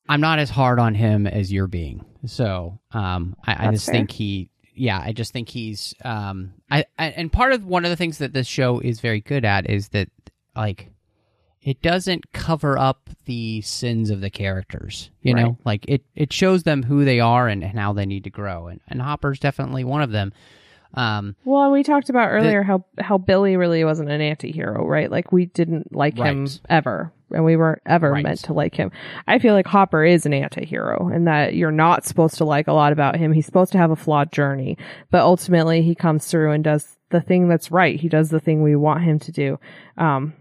I'm not as hard on him as you're being. So um I, I just fair. think he yeah, I just think he's um I, I and part of one of the things that this show is very good at is that like it doesn't cover up the sins of the characters you Right. know like it it shows them who they are and, and how they need to grow and and hopper's definitely one of them um Well, and we talked about earlier how how Billy really wasn't an anti-hero, right? Like we didn't like him ever, and we weren't ever Right. meant to like him. I feel like Hopper is an anti-hero, and that you're not supposed to like a lot about him. He's supposed to have a flawed journey, but ultimately he comes through and does the thing that's right. He does the thing we want him to do. Um,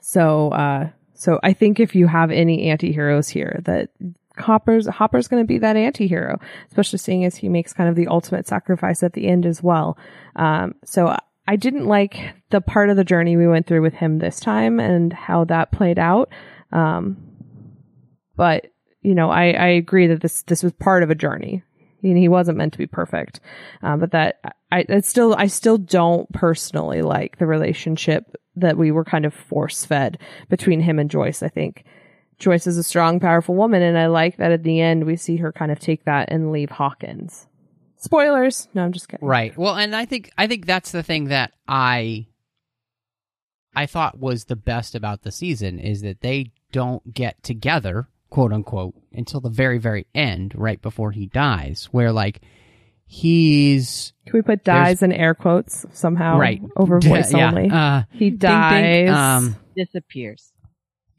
so, uh, so I think if you have any anti-heroes here, that Hopper's Hopper's going to be that anti-hero, especially seeing as he makes kind of the ultimate sacrifice at the end as well. Um, so I- didn't like the part of the journey we went through with him this time and how that played out. Um, but you know, I, I agree that this this was part of a journey. He, he wasn't meant to be perfect, uh, but that I it's still I still don't personally like the relationship that we were kind of force fed between him and Joyce. I think Joyce is a strong, powerful woman, and I like that at the end we see her kind of take that and leave Hawkins. Spoilers. No, I'm just kidding. right well and i think i think that's the thing that i i thought was the best about the season is that they don't get together quote unquote until the very very end right before he dies where like he's Can we put dies in air quotes somehow? right Over voice yeah, only. uh he ding, dies. ding, um Disappears.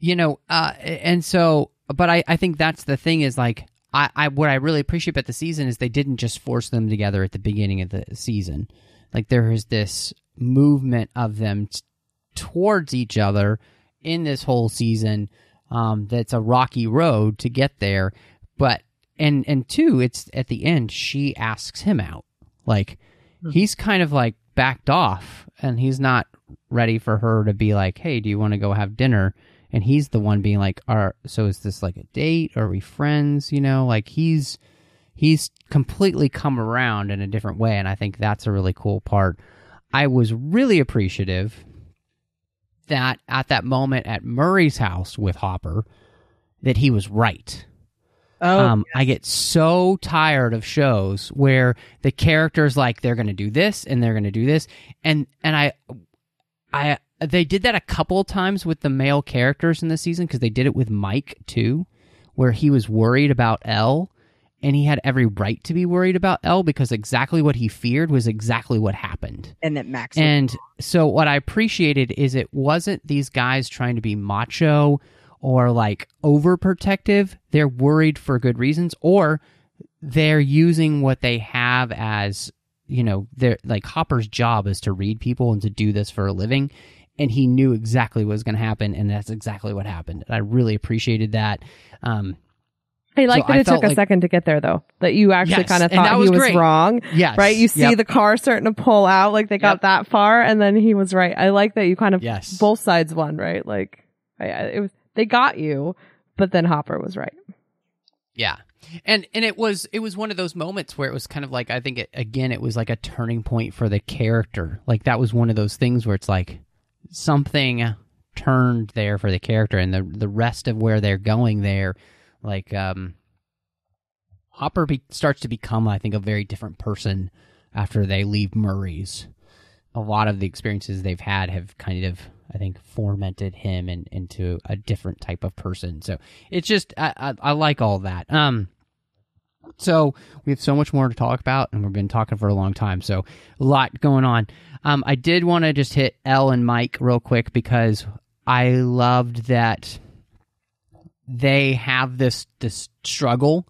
You know uh and so but i i think that's the thing is like i i what i really appreciate about the season is they didn't just force them together at the beginning of the season. Like there is this movement of them t- towards each other in this whole season um that's a rocky road to get there. But and and two it's at the end she asks him out. Like he's kind of like backed off and he's not ready for her to be like hey do you want to go have dinner and he's the one being like are so is this like a date? Are we friends? You know like he's he's completely come around in a different way and i think that's a really cool part. I was really appreciative that at that moment at murray's house with hopper that he was right. Oh, um, I get so tired of shows where the characters like they're going to do this and they're going to do this, and and I, I they did that a couple of times with the male characters in the season because they did it with Mike too, where he was worried about El, and he had every right to be worried about El because exactly what he feared was exactly what happened. and that Max. And so what I appreciated is it wasn't these guys trying to be macho or like overprotective. They're worried for good reasons or they're using what they have as, you know, they're like Hopper's job is to read people and to do this for a living. And he knew exactly what was going to happen, and that's exactly what happened. And I really appreciated that. Um, I like So that I it took a like- second to get there, though. That you actually Yes, kind of thought was he was great. wrong, yes, right? You see Yep. the car starting to pull out, like they got Yep. that far, and then he was right. I like that you kind of Yes. both sides won, right? Like, I, I- it was they got you, but then Hopper was right. Yeah. And and it was it was one of those moments where it was kind of like I think it, again it was like a turning point for the character. Like that was one of those things where it's like something turned there for the character and the the rest of where they're going there like um Hopper be, starts to become I think a very different person after they leave Murray's. A lot of the experiences they've had have kind of I think fomented him in, into a different type of person. So it's just I, I, I like all that. Um, so we have so much more to talk about, and we've been talking for a long time. So a lot going on. Um, I did want to just hit El and Mike real quick because I loved that they have this this struggle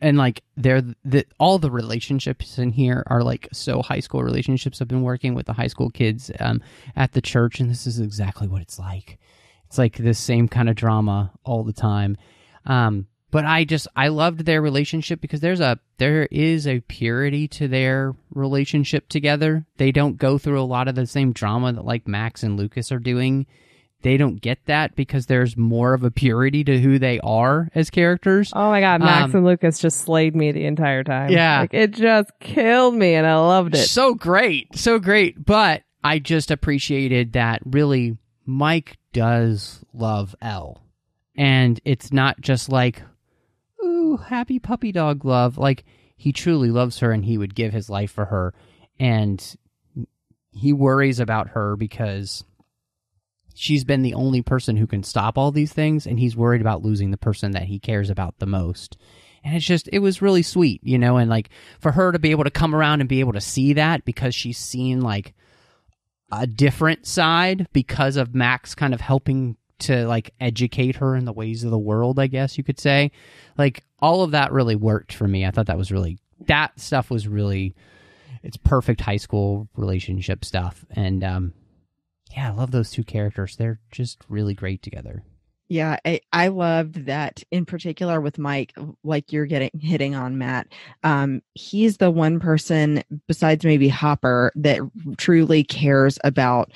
and like they're the all the relationships in here are like so high school relationships. I've been working with the high school kids um, at the church and this is exactly what it's like. It's like this same kind of drama all the time. Um, but I just I loved their relationship because there's a there is a purity to their relationship together. They don't go through a lot of the same drama that like Max and Lucas are doing. They don't get that because there's more of a purity to who they are as characters. Oh my god, Max Um, and Lucas just slayed me the entire time. Yeah. Like it just killed me and I loved it. So great, so great. But I just appreciated that really Mike does love El. And it's not just like, ooh, happy puppy dog love. Like, he truly loves her and he would give his life for her. And he worries about her because she's been the only person who can stop all these things. And he's worried about losing the person that he cares about the most. And it's just, it was really sweet, you know, and like for her to be able to come around and be able to see that because she's seen like a different side because of Max kind of helping to like educate her in the ways of the world, I guess you could say. Like all of that really worked for me. I thought that was really, that stuff was really, it's perfect high school relationship stuff. And, um, yeah, I love those two characters. They're just really great together. Yeah, I, I loved that in particular with Mike, like you're getting hitting on Matt. Um, he's the one person besides maybe Hopper that truly cares about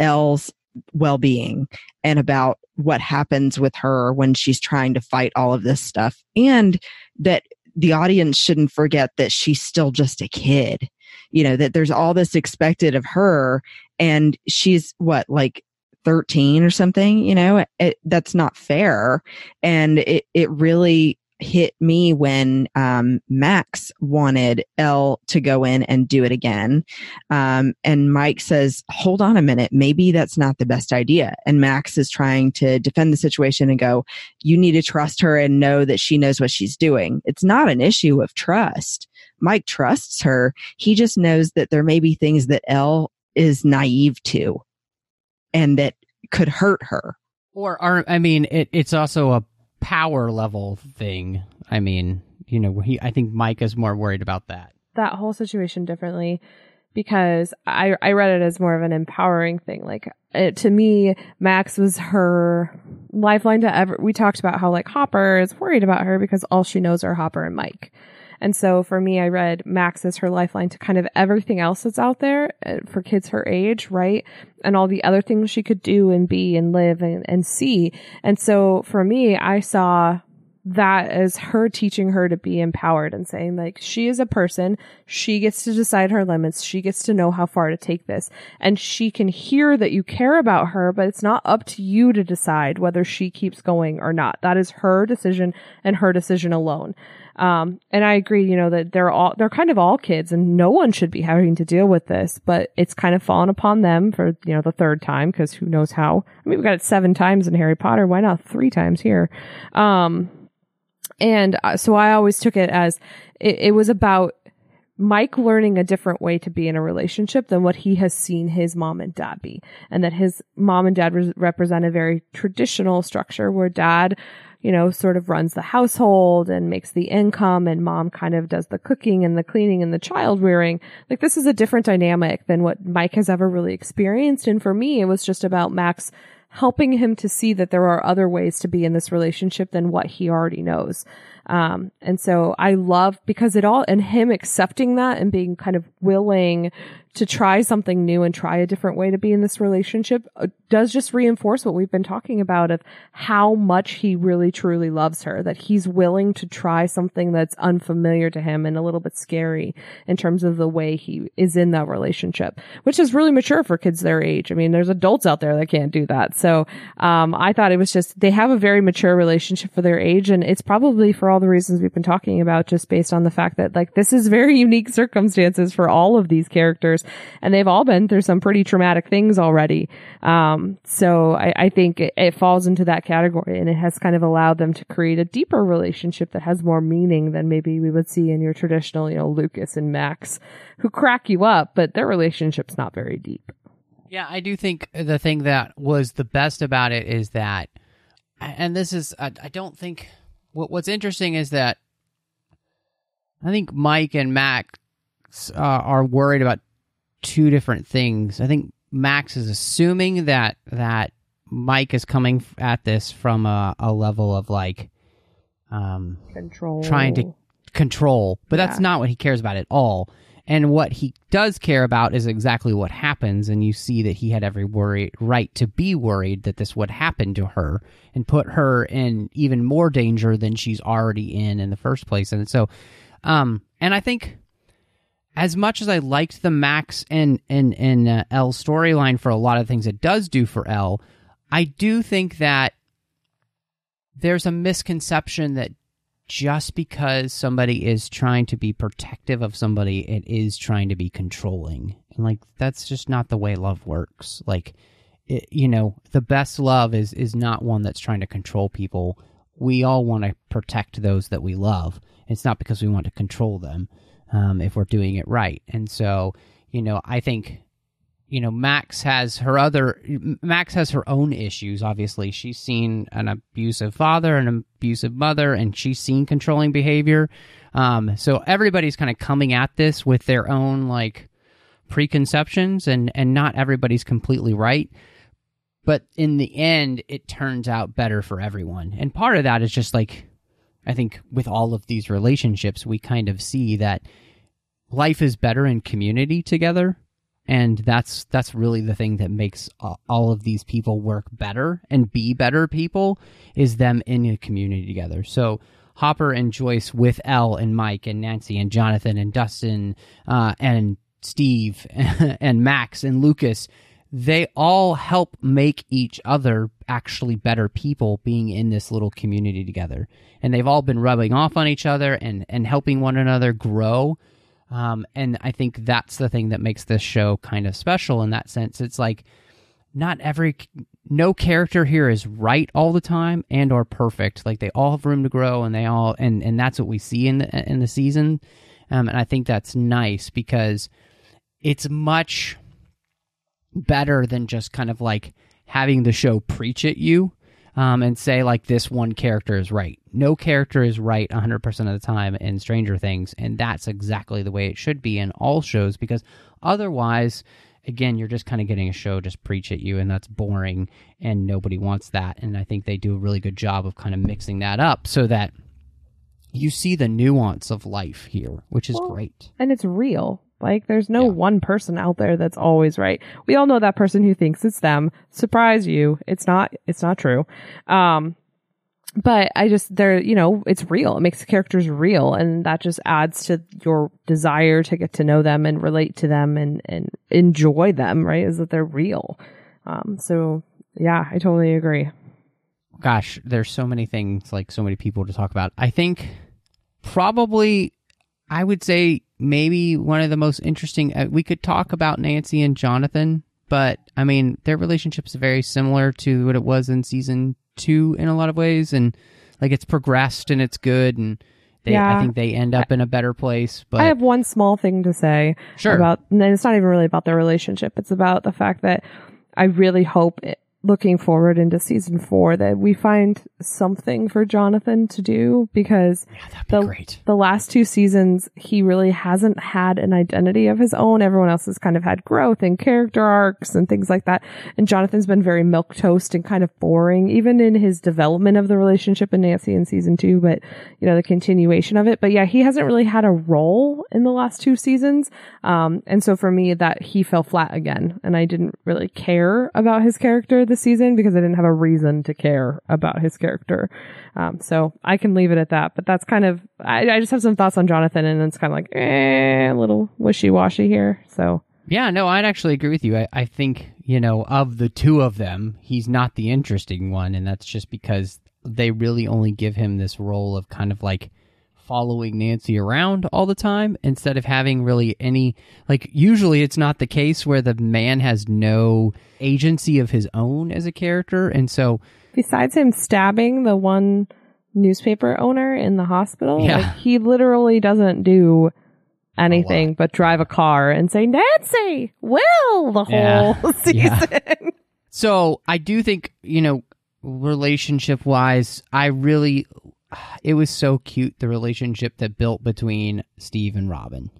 El's well being and about what happens with her when she's trying to fight all of this stuff. And that the audience shouldn't forget that she's still just a kid. You know, that there's all this expected of her and she's what, like 13 or something, you know, it, that's not fair. And it, it really hit me when um, Max wanted El to go in and do it again. Um, and Mike says, hold on a minute, maybe that's not the best idea. And Max is trying to defend the situation and go, you need to trust her and know that she knows what she's doing. It's not an issue of trust. Mike trusts her. He just knows that there may be things that El is naive to and that could hurt her. Or, or I mean, it, it's also a power level thing. I mean, you know, he. I think Mike is more worried about that. that whole situation differently because I I read it as more of an empowering thing. Like it, to me, Max was her lifeline to ever. We talked about how like Hopper is worried about her because all she knows are Hopper and Mike. And so for me, I read Max as her lifeline to kind of everything else that's out there uh, for kids her age, right? And all the other things she could do and be and live and, and see. And so for me, I saw that as her teaching her to be empowered and saying like she is a person. She gets to decide her limits. She gets to know how far to take this. And she can hear that you care about her but it's not up to you to decide whether she keeps going or not. That is her decision and her decision alone um, and I agree, you know, that they're all, they're kind of all kids and no one should be having to deal with this, but it's kind of fallen upon them for, you know, the third time because who knows how. I mean, we got it seven times in Harry Potter. Why not three times here? Um, and uh, so I always took it as it, it was about Mike learning a different way to be in a relationship than what he has seen his mom and dad be. And that his mom and dad re- represent a very traditional structure where dad, you know, sort of runs the household and makes the income and mom kind of does the cooking and the cleaning and the child rearing. Like this is a different dynamic than what Mike has ever really experienced. And for me, it was just about Max helping him to see that there are other ways to be in this relationship than what he already knows. Um, and so I love because it all, and him accepting that and being kind of willing to try something new and try a different way to be in this relationship uh, does just reinforce what we've been talking about of how much he really truly loves her, that he's willing to try something that's unfamiliar to him and a little bit scary in terms of the way he is in that relationship, which is really mature for kids their age. I mean, there's adults out there that can't do that. So, um, I thought it was just, they have a very mature relationship for their age and it's probably for all the reasons we've been talking about, just based on the fact that like this is very unique circumstances for all of these characters and they've all been through some pretty traumatic things already. Um, so I, I think it, it falls into that category and it has kind of allowed them to create a deeper relationship that has more meaning than maybe we would see in your traditional, you know, Lucas and Max who crack you up, but their relationship's not very deep. Yeah, I do think the thing that was the best about it is that, and this is, I, I don't think, what's interesting is that I think Mike and Max uh, are worried about two different things. I think Max is assuming that that Mike is coming at this from a, a level of like um, Control. trying to control, but that's not what he cares about at all. And what he does care about is exactly what happens, and you see that he had every worry right to be worried that this would happen to her and put her in even more danger than she's already in in the first place. And so, um, and I think as much as I liked the Max and and and uh, El storyline for a lot of things it does do for El, I do think that there's a misconception that just because somebody is trying to be protective of somebody, it is trying to be controlling. And like that's just not the way love works. Like it, you know, the best love is is not one that's trying to control people. We all want to protect those that we love. It's not because we want to control them um, if we're doing it right. And so, you know, I think you know max has her other max has her own issues obviously. She's seen an abusive father an abusive mother and she's seen controlling behavior. Um, so everybody's kind of coming at this with their own like preconceptions and and not everybody's completely right. But in the end it turns out better for everyone. And part of that is just like i think with all of these relationships we kind of see that life is better in community together and that's that's really the thing that makes all of these people work better and be better people is them in a community together. So hopper and joyce with el and mike and nancy and jonathan and dustin uh, and steve and max and lucas they all help make each other actually better people being in this little community together. And they've all been rubbing off on each other and and helping one another grow um, and I think that's the thing that makes this show kind of special in that sense. It's like not every no character here is right all the time and or perfect. Like they all have room to grow, and they all and and that's what we see in the in the season. Um, and I think that's nice because it's much better than just kind of like having the show preach at you um, and say like this one character is right. No character is right 100% of the time in Stranger Things, and that's exactly the way it should be in all shows because otherwise, again, you're just kind of getting a show just preach at you, and that's boring, and nobody wants that. And I think they do a really good job of kind of mixing that up so that you see the nuance of life here, which is Well, great. and it's real. Like there's no Yeah. one person out there that's always right. We all know that person who thinks it's them. Surprise you. It's not it's not true. Um but I just they're you know, it's real. It makes the characters real and that just adds to your desire to get to know them and relate to them and and enjoy them, right? Is that they're real. Um so yeah, I totally agree. gosh, there's so many things, like so many people to talk about. I think probably, I would say maybe one of the most interesting. Uh, we could talk about Nancy and Jonathan, but I mean, their relationship is very similar to what it was in season two in a lot of ways, and like it's progressed and it's good, and they, I think they end up in a better place. But I have one small thing to say Sure. about, and it's not even really about their relationship. It's about the fact that I really hope, it, looking forward into season four, that we find something for Jonathan to do because yeah, be the, great. the last two seasons, he really hasn't had an identity of his own. Everyone else has kind of had growth and character arcs and things like that. And Jonathan's been very milk toast and kind of boring, even in his development of the relationship in Nancy in season two, but you know, the continuation of it. But yeah, he hasn't really had a role in the last two seasons. Um, and so for me, that he fell flat again. And I didn't really care about his character this season because I didn't have a reason to care about his character. Um, so I can leave it at that. But that's kind of, I, I just have some thoughts on Jonathan and it's kind of like, eh, a little wishy washy here. So Yeah, no, I'd actually agree with you. I, I think, you know, of the two of them, he's not the interesting one, and that's just because they really only give him this role of kind of like following Nancy around all the time instead of having really any like usually it's not the case where the man has no agency of his own as a character and so besides him stabbing the one newspaper owner in the hospital, Yeah. like, he literally doesn't do anything but drive a car and say, Nancy, Will, the Yeah. whole season. Yeah. So I do think, you know, relationship wise, I really, it was so cute the relationship that built between Steve and Robin.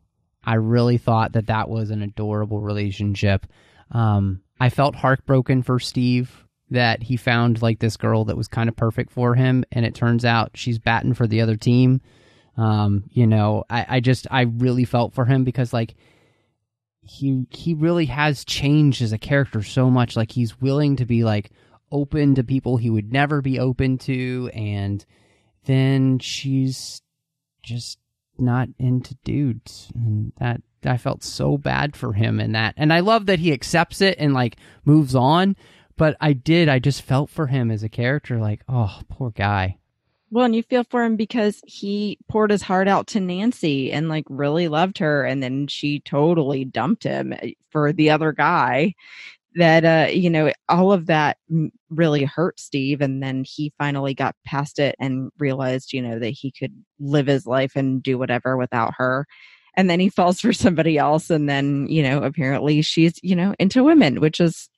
I really thought that that was an adorable relationship. Um, I felt heartbroken for Steve that he found like this girl that was kind of perfect for him, and it turns out she's batting for the other team. Um, you know, I, I just I really felt for him because like he he really has changed as a character so much. Like he's willing to be like open to people he would never be open to, and then she's just not into dudes, and that I felt so bad for him in that. And I love that he accepts it and like moves on. But I did, I just felt for him as a character, like, oh, poor guy. Well, and you feel for him because he poured his heart out to Nancy and like really loved her. And then she totally dumped him eh, for the other guy. That, uh, you know, all of that really hurt Steve. And then he finally got past it and realized, you know, that he could live his life and do whatever without her and then he falls for somebody else and then you know apparently she's you know into women which is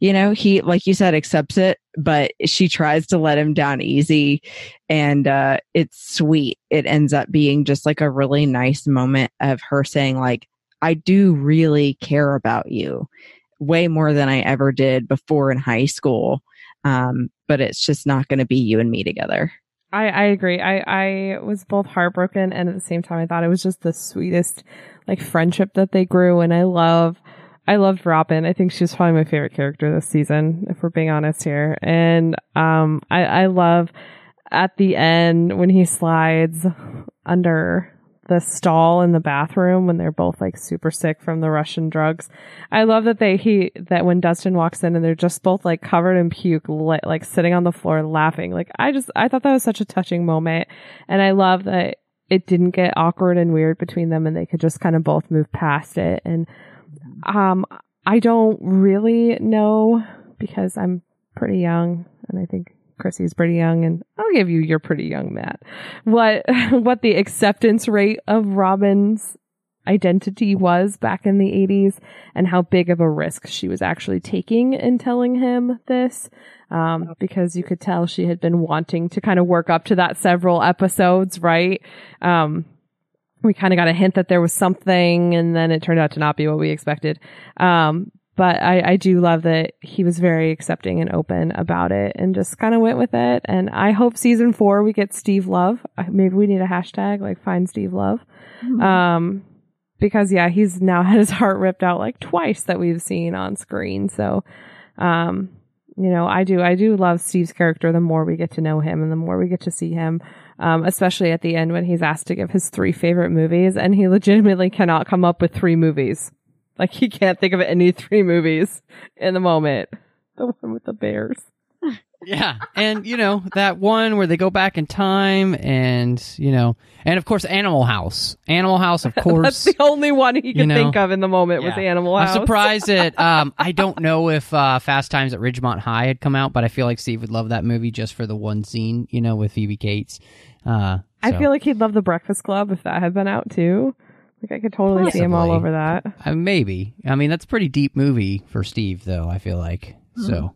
you know he like you said accepts it but she tries to let him down easy and uh it's sweet it ends up being just like a really nice moment of her saying like i do really care about you way more than i ever did before in high school um but it's just not going to be you and me together I, I agree. I, I was both heartbroken and at the same time I thought it was just the sweetest like friendship that they grew and I love I loved Robin. I think she's probably my favorite character this season, if we're being honest here. And um I, I love at the end when he slides under the stall in the bathroom when they're both like super sick from the Russian drugs. I love that they he that when Dustin walks in and they're just both like covered in puke, like sitting on the floor laughing. Like I just I thought that was such a touching moment, and I love that it didn't get awkward and weird between them, and they could just kind of both move past it. And um, I don't really know because I'm pretty young, and I think Chrissy's pretty young, and I'll give you you're pretty young, Matt. What what the acceptance rate of Robin's identity was back in the 80s and how big of a risk she was actually taking in telling him this. Um, because you could tell she had been wanting to kind of work up to that several episodes, right? Um, we kind of got a hint that there was something and then it turned out to not be what we expected. Um, but I, I do love that he was very accepting and open about it and just kind of went with it. And I hope season four we get Steve Love. Maybe we need a hashtag like find Steve Love. Mm-hmm. Um, because yeah, he's now had his heart ripped out like twice that we've seen on screen. So, um, you know, I do, I do love Steve's character the more we get to know him and the more we get to see him. Um, especially at the end when he's asked to give his three favorite movies and he legitimately cannot come up with three movies. Like he can't think of any three movies in the moment. The one with the bears. yeah, and you know that one where they go back in time, and you know, and of course, Animal House. Animal House, of course. That's the only one he could know, think of in the moment yeah. was Animal House. I'm surprised that um, I don't know if uh, Fast Times at Ridgemont High had come out, but I feel like Steve would love that movie just for the one scene, you know, with Phoebe Cates. Uh, so. I feel like he'd love The Breakfast Club if that had been out too. Like I could totally Possibly. see him all over that. Uh, maybe. I mean, that's a pretty deep movie for Steve, though. I feel like mm-hmm. so.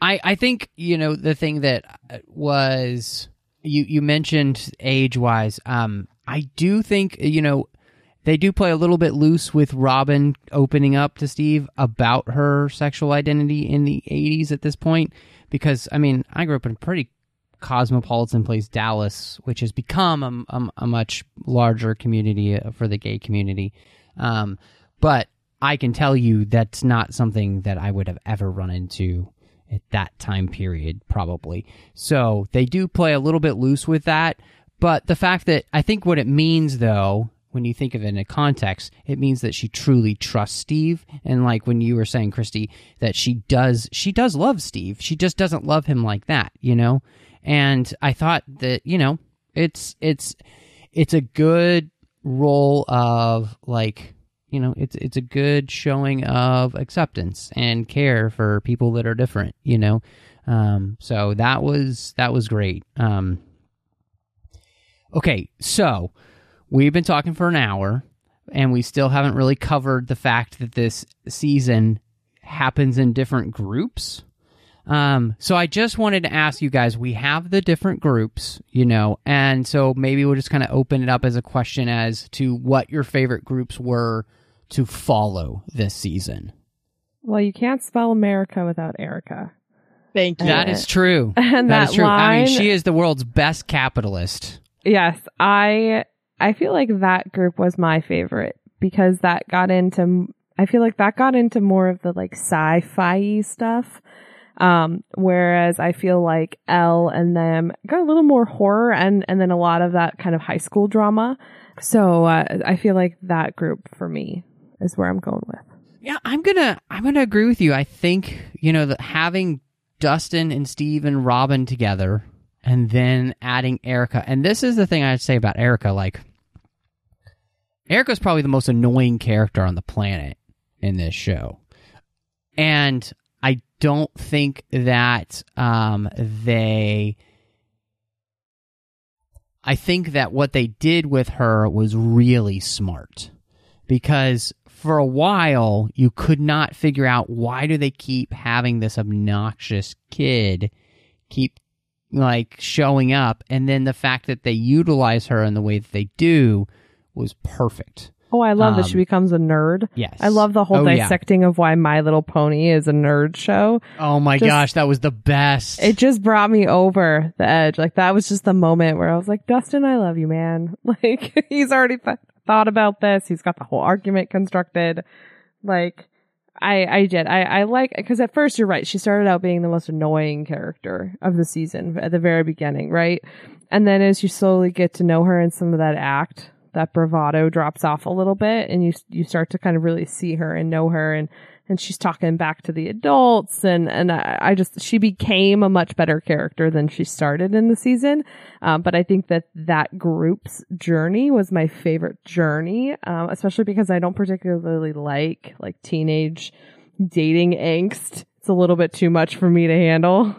I I think you know the thing that uh, was you you mentioned age wise. Um, I do think you know they do play a little bit loose with Robin opening up to Steve about her sexual identity in the 80s at this point because I mean I grew up in a pretty cosmopolitan place Dallas, which has become a, a, a much larger community uh, for the gay community. Um, but I can tell you that's not something that I would have ever run into at that time period, probably. So they do play a little bit loose with that. But the fact that I think what it means, though, when you think of it in a context, it means that she truly trusts Steve. And like when you were saying, Christy, that she does, she does love Steve. She just doesn't love him like that, you know? And I thought that you know it's it's it's a good role of like you know it's it's a good showing of acceptance and care for people that are different you know? Um, so that was that was great. Um, okay so we've been talking for an hour and we still haven't really covered the fact that this season happens in different groups um, so I just wanted to ask you guys, we have the different groups, you know, and so maybe we'll just kind of open it up as a question as to what your favorite groups were to follow this season. Well, you can't spell America without Erica. Thank you. That is true. And that that is true. I mean, she is the world's best capitalist. Yes, I I feel like that group was my favorite because that got into I feel like that got into more of the like sci-fi stuff. Um, whereas I feel like El and them got a little more horror and and then a lot of that kind of high school drama. So uh, I feel like that group for me is where I'm going with. Yeah, I'm gonna I'm gonna agree with you. I think you know that having Dustin and Steve and Robin together, and then adding Erica, and this is the thing I'd say about Erica. Like, Erica's probably the most annoying character on the planet in this show, and don't think that um, they. I think that what they did with her was really smart because for a while you could not figure out why do they keep having this obnoxious kid keep like showing up and then the fact that they utilize her in the way that they do was perfect Oh, I love that she Um, becomes a nerd. yes I love the whole Oh, yeah. dissecting of why My Little Pony is a nerd show. oh my Just- gosh that was the best It just brought me over the edge. Like that was just the moment where I was like, Dustin, I love you, man. Like he's already th- thought about this. He's got the whole argument constructed. Like I, I did. I, I like, cause at first you're right. She started out being the most annoying character of the season at the very beginning, right? And then as you slowly get to know her and some of that act, that bravado drops off a little bit and you, you start to kind of really see her and know her and, and she's talking back to the adults and and I, I just she became a much better character than she started in the season. Um, but i think that that group's journey was my favorite journey um, especially because i don't particularly like like teenage dating angst. It's a little bit too much for me to handle.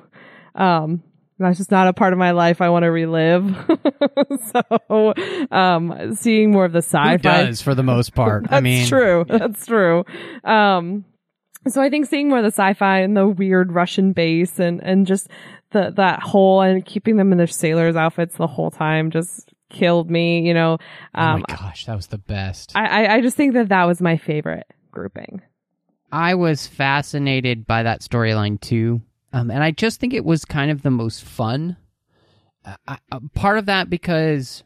Um that's just not a part of my life I want to relive. so, um, seeing more of the Who sci-fi does for the most part that's i mean true. That's true. Um, so I think seeing more of the sci-fi and the weird Russian base and, and just the, that whole and keeping them in their sailors outfits the whole time just killed me, you know. oh Um, my gosh that was the best I, I, I just think that that was my favorite grouping. I was fascinated by that storyline too, um, and I just think it was kind of the most fun. Uh, I, uh, part of that because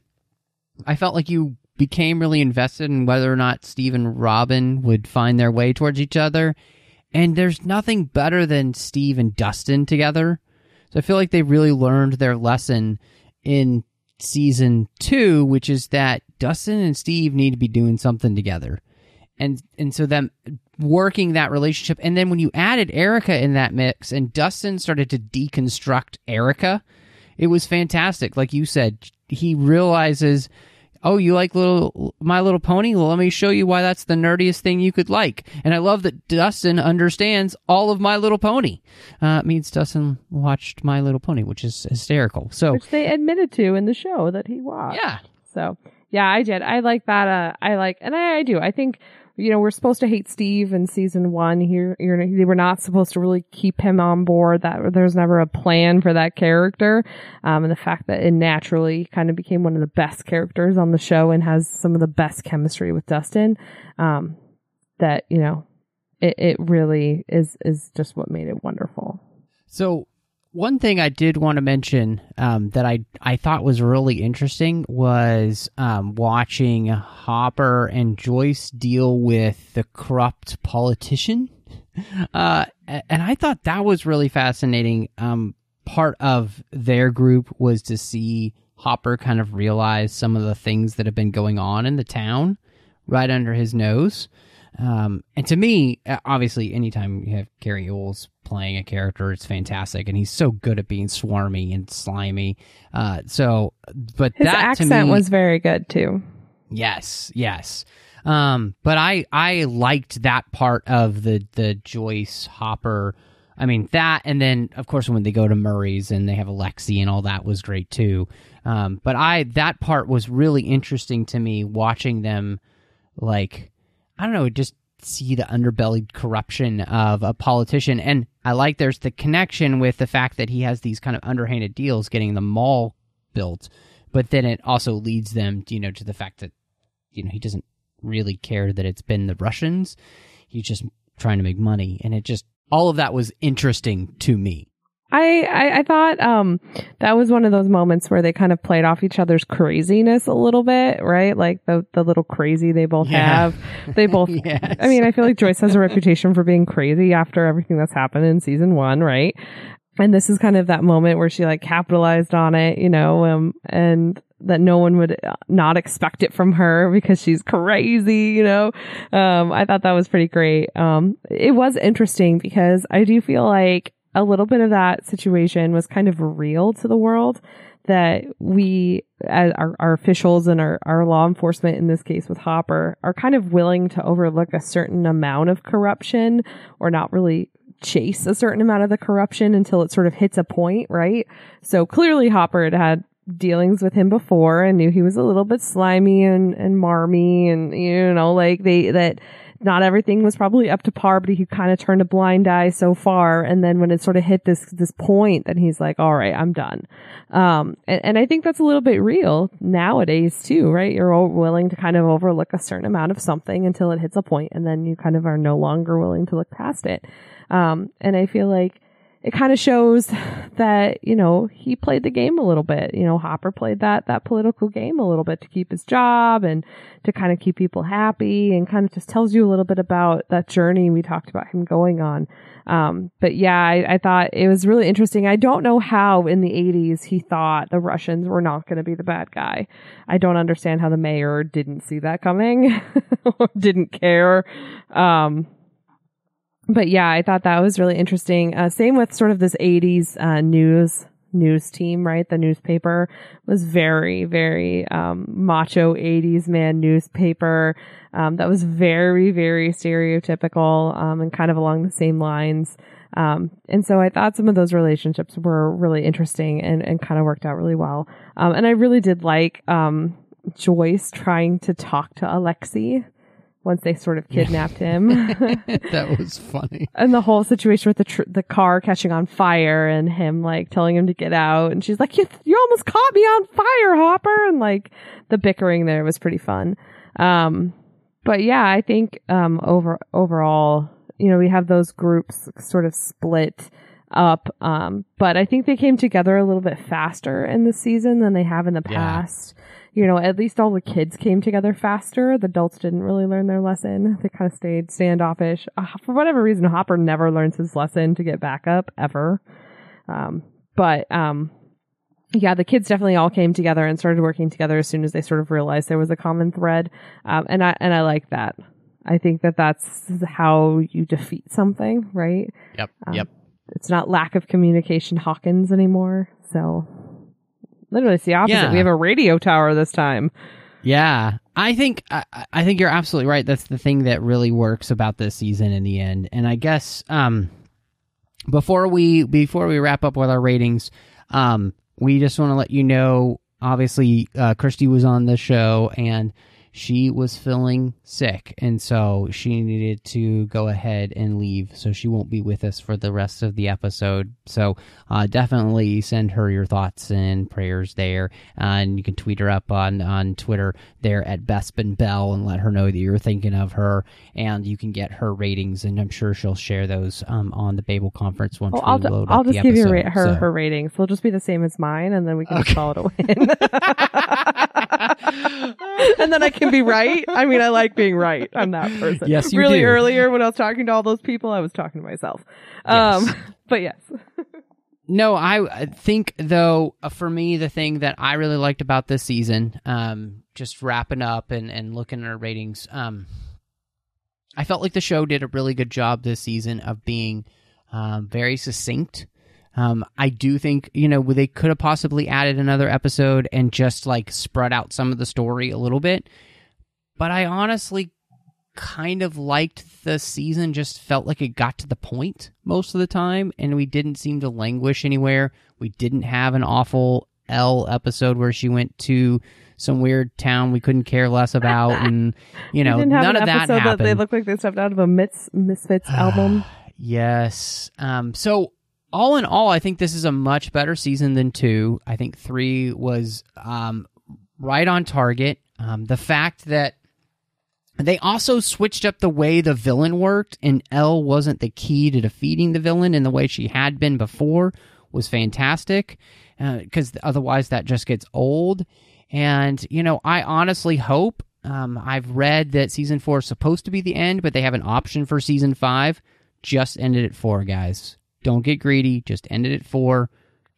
I felt like you became really invested in whether or not Steve and Robin would find their way towards each other, and there's nothing better than Steve and Dustin together. So I feel like they really learned their lesson in season two, which is that Dustin and Steve need to be doing something together and and so them working that relationship and then when you added Erica in that mix and Dustin started to deconstruct Erica it was fantastic like you said he realizes oh you like little my little pony well let me show you why that's the nerdiest thing you could like and i love that dustin understands all of my little pony uh, it means dustin watched my little pony which is hysterical so Which they admitted to in the show that he watched. yeah So yeah, I did. I like that. Uh, I like, and I, I do. I think, you know, we're supposed to hate Steve in season one here. They were not supposed to really keep him on board that there's never a plan for that character. Um, and the fact that it naturally kind of became one of the best characters on the show and has some of the best chemistry with Dustin. Um, that, you know, it, it really is, is just what made it wonderful. So one thing I did want to mention um, that I I thought was really interesting was um, watching Hopper and Joyce deal with the corrupt politician, uh, and I thought that was really fascinating. Um, part of their group was to see Hopper kind of realize some of the things that have been going on in the town right under his nose. Um, and to me, uh, obviously, anytime you have Cary Elwes playing a character, it's fantastic, and he's so good at being swarmy and slimy. Uh, so, but His that accent to me, was very good too. yes, yes. Um, but I I liked that part of the the Joyce Hopper. I mean that, and then of course when they go to Murray's and they have Alexei and all that was great too. Um, but I that part was really interesting to me watching them, like I don't know, just see the underbelly corruption of a politician. And I like there's the connection with the fact that he has these kind of underhanded deals getting the mall built, but then it also leads them, you know, to the fact that, you know, he doesn't really care that it's been the Russians. He's just trying to make money. And it just, all of that was interesting to me. I, I, I thought um that was one of those moments where they kind of played off each other's craziness a little bit, right? Like the the little crazy they both Yeah. have. They both Yes. I mean, I feel like Joyce has a reputation for being crazy after everything that's happened in season 1, right? And this is kind of that moment where she like capitalized on it, you know, um and that no one would uh, not expect it from her because she's crazy, you know. Um I thought that was pretty great. Um it was interesting because I do feel like a little bit of that situation was kind of real to the world that we as our, our officials and our, our law enforcement in this case with Hopper are kind of willing to overlook a certain amount of corruption or not really chase a certain amount of the corruption until it sort of hits a point, right? So clearly Hopper had had dealings with him before and knew he was a little bit slimy and, and marmy and, you know, like they, that not everything was probably up to par, but he kind of turned a blind eye so far. And then when it sort of hit this, this point, then he's like, all right, I'm done. Um, and, and I think that's a little bit real nowadays too, right? You're willing to kind of overlook a certain amount of something until it hits a point and then you kind of are no longer willing to look past it. Um, and I feel like it kind of shows that, you know, he played the game a little bit. You know, Hopper played that, that political game a little bit to keep his job and to kind of keep people happy and kind of just tells you a little bit about that journey we talked about him going on. Um, but yeah, I, I thought it was really interesting. I don't know how in the 80s he thought the Russians were not going to be the bad guy. I don't understand how the mayor didn't see that coming or didn't care. Um, but yeah, I thought that was really interesting. Uh, same with sort of this 80s uh, news news team, right? The newspaper was very, very um, macho 80s man newspaper. Um, that was very, very stereotypical um, and kind of along the same lines. Um, and so I thought some of those relationships were really interesting and, and kind of worked out really well. Um, and I really did like um, Joyce trying to talk to Alexei once they sort of kidnapped him. that was funny. and the whole situation with the tr- the car catching on fire and him like telling him to get out and she's like you, you almost caught me on fire hopper and like the bickering there was pretty fun um but yeah i think um over overall you know we have those groups sort of split up um but i think they came together a little bit faster in the season than they have in the Yeah. You know, at least all the kids came together faster. The adults didn't really learn their lesson. They kind of stayed standoffish. Uh, for whatever reason, Hopper never learns his lesson to get back up ever. Um, but, um, yeah, the kids definitely all came together and started working together as soon as they sort of realized there was a common thread. Um, and I, and I like that. I think that that's how you defeat something, right? Yep. Um, yep. It's not lack of communication Hawkins anymore. So literally it's the opposite. Yeah. We have a radio tower this time. Yeah, I think I, I think you're absolutely right. That's the thing that really works about this season in the end. And I guess um, before we before we wrap up with our ratings, um, we just want to let you know. Obviously, uh, Christy was on the show and she was feeling sick, and so she needed to go ahead and leave. So she won't be with us for the rest of the episode. So uh, definitely send her your thoughts and prayers there, uh, and you can tweet her up on on Twitter there at Bespin Bell and let her know that you're thinking of her, and you can get her ratings, and I'm sure she'll share those um, on the Babel conference once Well, we I'll, load I'll up just the give you episode. ra- her So- her ratings. They'll just be the same as mine, and then we can just call it a win. and then I can be right. I mean, I like being right. I'm that person. Yes, you really do. earlier when I was talking to all those people, I was talking to myself. Um, Yes. but yes, No, I I think though uh, for me the thing that I really liked about this season, um, just wrapping up and and looking at our ratings, um, I felt like the show did a really good job this season of being um, very succinct. Um, I do think you know they could have possibly added another episode and just like spread out some of the story a little bit, but I honestly kind of liked the season just felt like it got to the point most of the time and we didn't seem to languish anywhere. We didn't have an awful l episode where she went to some weird town we couldn't care less about and you know none of that episode happened they look like they stepped out of a Mis- Misfits album. yes. Um so all in all i think this is a much better season than two i think three was um right on target um the fact that they also switched up the way the villain worked, and El wasn't the key to defeating the villain in the way she had been before, was fantastic because otherwise that just gets old. And, you know, I honestly hope. Um, I've read that season four is supposed to be the end, but they have an option for season five. Just ended at four, guys. Don't get greedy. Just end it at four.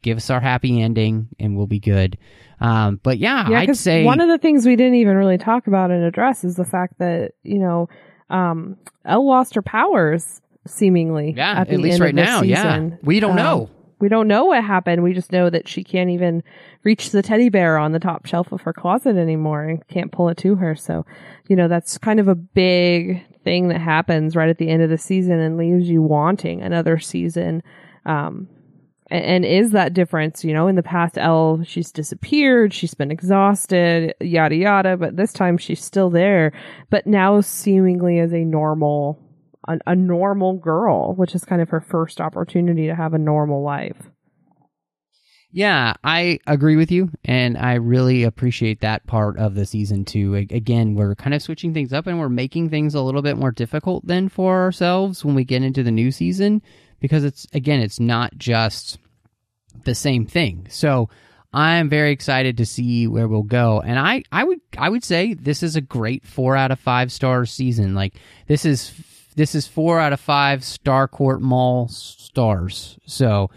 Give us our happy ending, and we'll be good. Um, but yeah, Yeah, I'd say one of the things we didn't even really talk about and address is the fact that you know, um, El lost her powers seemingly. yeah, at, at, least right now, yeah, we don't Um, know. We don't know what happened. We just know that she can't even reach the teddy bear on the top shelf of her closet anymore and can't pull it to her. So, you know, that's kind of a big thing that happens right at the end of the season and leaves you wanting another season. Um, a- and, is that difference, you know, in the past, El, she's disappeared, she's been exhausted, yada yada, but this time she's still there, but now seemingly as a normal, a normal girl, which is kind of her first opportunity to have a normal life. Yeah, I agree with you, and I really appreciate that part of the season too. Again, we're kind of switching things up, and we're making things a little bit more difficult than for ourselves when we get into the new season, because it's again, it's not just the same thing. So I'm very excited to see where we'll go, and I, I would, I would say this is a great four out of five star season. Like this is, this is four out of five Starcourt Mall stars. So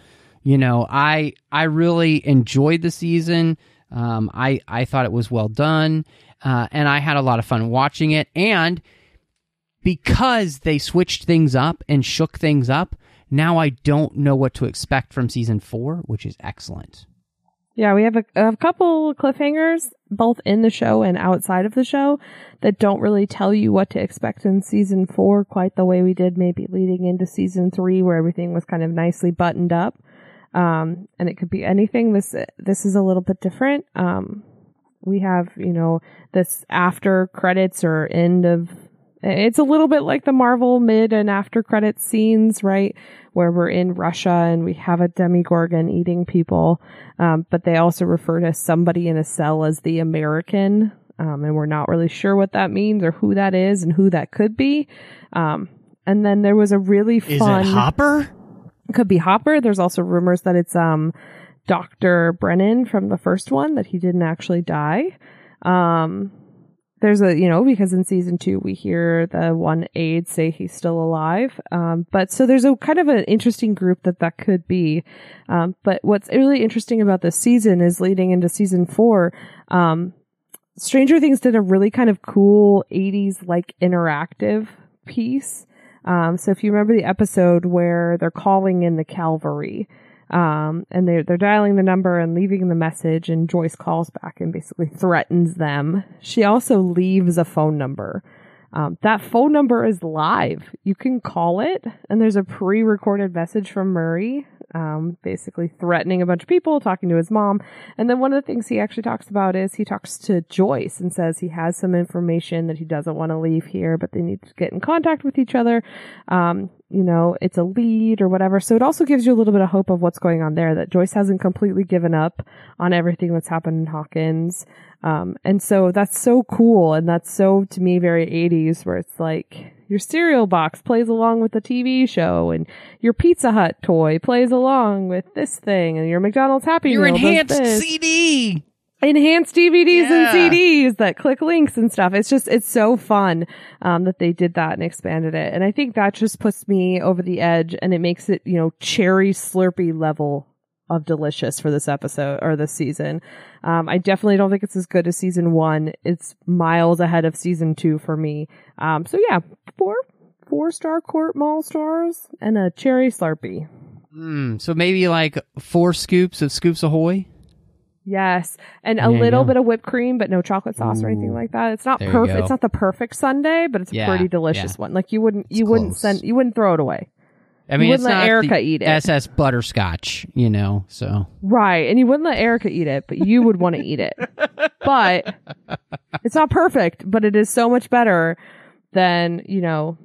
you know i i really enjoyed the season. Um, i i thought it was well done uh, and i had a lot of fun watching it. And because they switched things up and shook things up now i don't know what to expect from season four which is excellent. Yeah, we have a, a couple cliffhangers, both in the show and outside of the show, that don't really tell you what to expect in season four, quite the way we did maybe leading into season three, where everything was kind of nicely buttoned up. Um, and it could be anything. This this is a little bit different. Um, we have you know this after credits or end of. It's a little bit like the Marvel mid and after credits scenes, right? Where we're in Russia and we have a Demogorgon eating people. Um, but they also refer to somebody in a cell as the American. Um, and we're not really sure what that means or who that is and who that could be. Um, and then there was a really fun. hopper Could be Hopper. There's also rumors that it's um, Dr. Brennan from the first one, that he didn't actually die. Um, there's a, you know, because in season two, we hear the one aide say he's still alive. Um, but so there's a kind of an interesting group that that could be. Um, but what's really interesting about this season is leading into season four, um, Stranger Things did a really kind of cool 80s like interactive piece. Um, so if you remember the episode where they're calling in the Calvary, um, and they're, they're dialing the number and leaving the message and Joyce calls back and basically threatens them. She also leaves a phone number. Um, that phone number is live. You can call it and there's a pre-recorded message from Murray, um, basically threatening a bunch of people, talking to his mom. And then one of the things he actually talks about is he talks to Joyce and says he has some information that he doesn't want to leave here, but they need to get in contact with each other. Um, you know, it's a lead or whatever. So it also gives you a little bit of hope of what's going on there, that Joyce hasn't completely given up on everything that's happened in Hawkins. Um, and so that's so cool. And that's so, to me, very 80s where it's like your cereal box plays along with the TV show and your Pizza Hut toy plays along with this thing and your McDonald's Happy your Meal enhanced cd enhanced DVDs Yeah. and CDs that click links and stuff. It's just, it's so fun, um, that they did that and expanded it. And I think that just puts me over the edge and it makes it, you know, cherry slurpy level of delicious for this episode or this season. Um, I definitely don't think it's as good as season one. It's miles ahead of season two for me. Um, so yeah, four, four Starcourt mall stars and a cherry slurpee. mm, so maybe like four scoops of scoops ahoy Yes, and a you little bit of whipped cream, but no chocolate sauce or anything like that. It's not perfect. It's not the perfect sundae, but it's a Yeah, pretty delicious yeah. one. Like you wouldn't, It's you wouldn't send, you wouldn't throw it away, i mean You it's wouldn't let not Erica eat it. ss butterscotch you know so right? And you wouldn't let Erica eat it, but you would want to eat it. But it's not perfect, but it is so much better than you know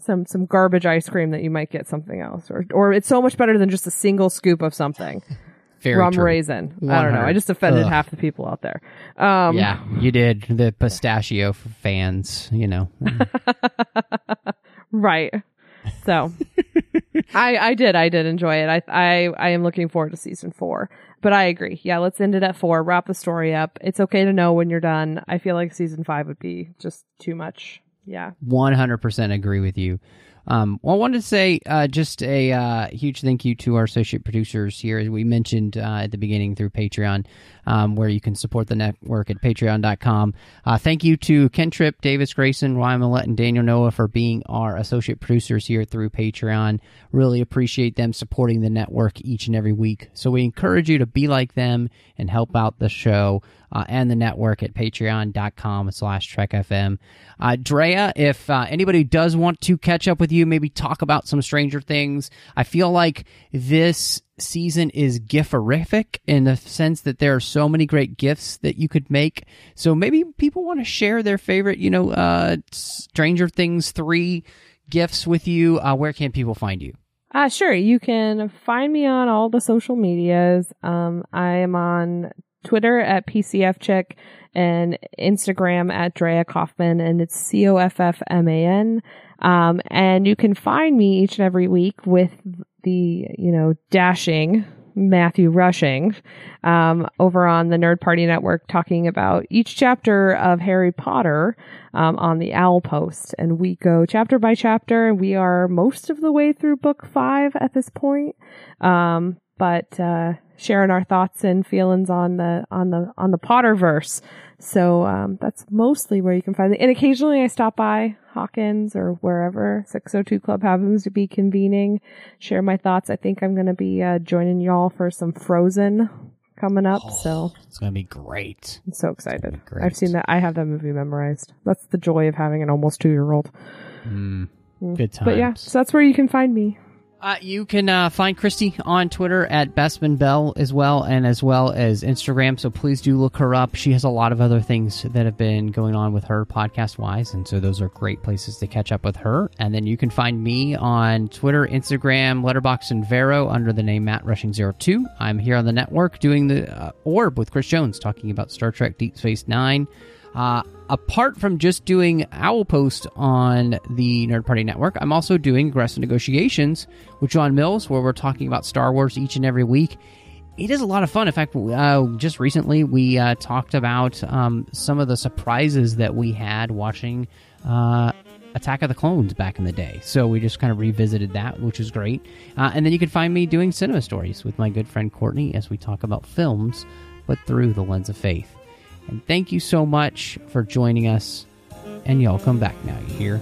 some some garbage ice cream that you might get something else, or or it's so much better than just a single scoop of something. very Rum true. raisin. I don't know. I just offended Ugh. half the people out there. Um, yeah you did the pistachio fans you know Right. So, I I did I did enjoy it. I I I am looking forward to season four. But I agree. Yeah, let's end it at four. Wrap the story up. It's okay to know when you're done. I feel like season five would be just too much. Yeah. 100% agree with you. Um, well, I wanted to say uh, just a uh, huge thank you to our associate producers here, as we mentioned uh, at the beginning through Patreon, um, where you can support the network at patreon.com. Uh, thank you to Ken Tripp, Davis Grayson, Ryan Maillet, and Daniel Noa for being our associate producers here through Patreon. Really appreciate them supporting the network each and every week. So we encourage you to be like them and help out the show uh, and the network at patreon.com slash trekfm. Uh, Drea, if uh, anybody does want to catch up with you, maybe talk about some Stranger Things, I feel like this season is giferific in the sense that there are so many great gifts that you could make. So maybe people want to share their favorite, you know, uh, Stranger Things 3 gifts with you. Uh, where can people find you? Uh, sure. You can find me on all the social medias. Um, I am on Twitter at PCF Chick and Instagram at Drea Coffman, and it's C O F F M A N. Um, and you can find me each and every week with the, you know, dashing Matthew Rushing um, over on the Nerd Party Network talking about each chapter of Harry Potter um, on the Owl Post. And we go chapter by chapter, and we are most of the way through book five at this point. Um, but uh, sharing our thoughts and feelings on the on the on the Potterverse. So um, that's mostly where you can find it. And occasionally I stop by Hawkins or wherever 602 Club happens to be convening, share my thoughts. I think I'm going to be uh, joining y'all for some Frozen coming up. Oh, so it's going to be great. I'm so excited. I've seen that. I have that movie memorized. That's the joy of having an almost two year old. Mm, good times. But yeah, so that's where you can find me. Uh, you can uh, find Christy on Twitter at Bestman Bell as well, and as well as Instagram. So please do look her up. She has a lot of other things that have been going on with her podcast wise, and so those are great places to catch up with her. And then you can find me on Twitter, Instagram, Letterboxd, and Vero under the name Matt Rushing 2 I'm here on the network doing the uh, Orb with Chris Jones, talking about Star Trek Deep Space Nine. Apart from just doing Owl Post on the Nerd Party Network, I'm also doing Aggressive Negotiations with John Mills, where we're talking about Star Wars each and every week. It is a lot of fun. In fact, uh, just recently we uh, talked about um, some of the surprises that we had watching uh, Attack of the Clones back in the day. So we just kind of revisited that, which was great. Uh, and then you can find me doing cinema stories with my good friend Courtney as we talk about films, but through the lens of faith. And thank you so much for joining us. And y'all come back now, you hear?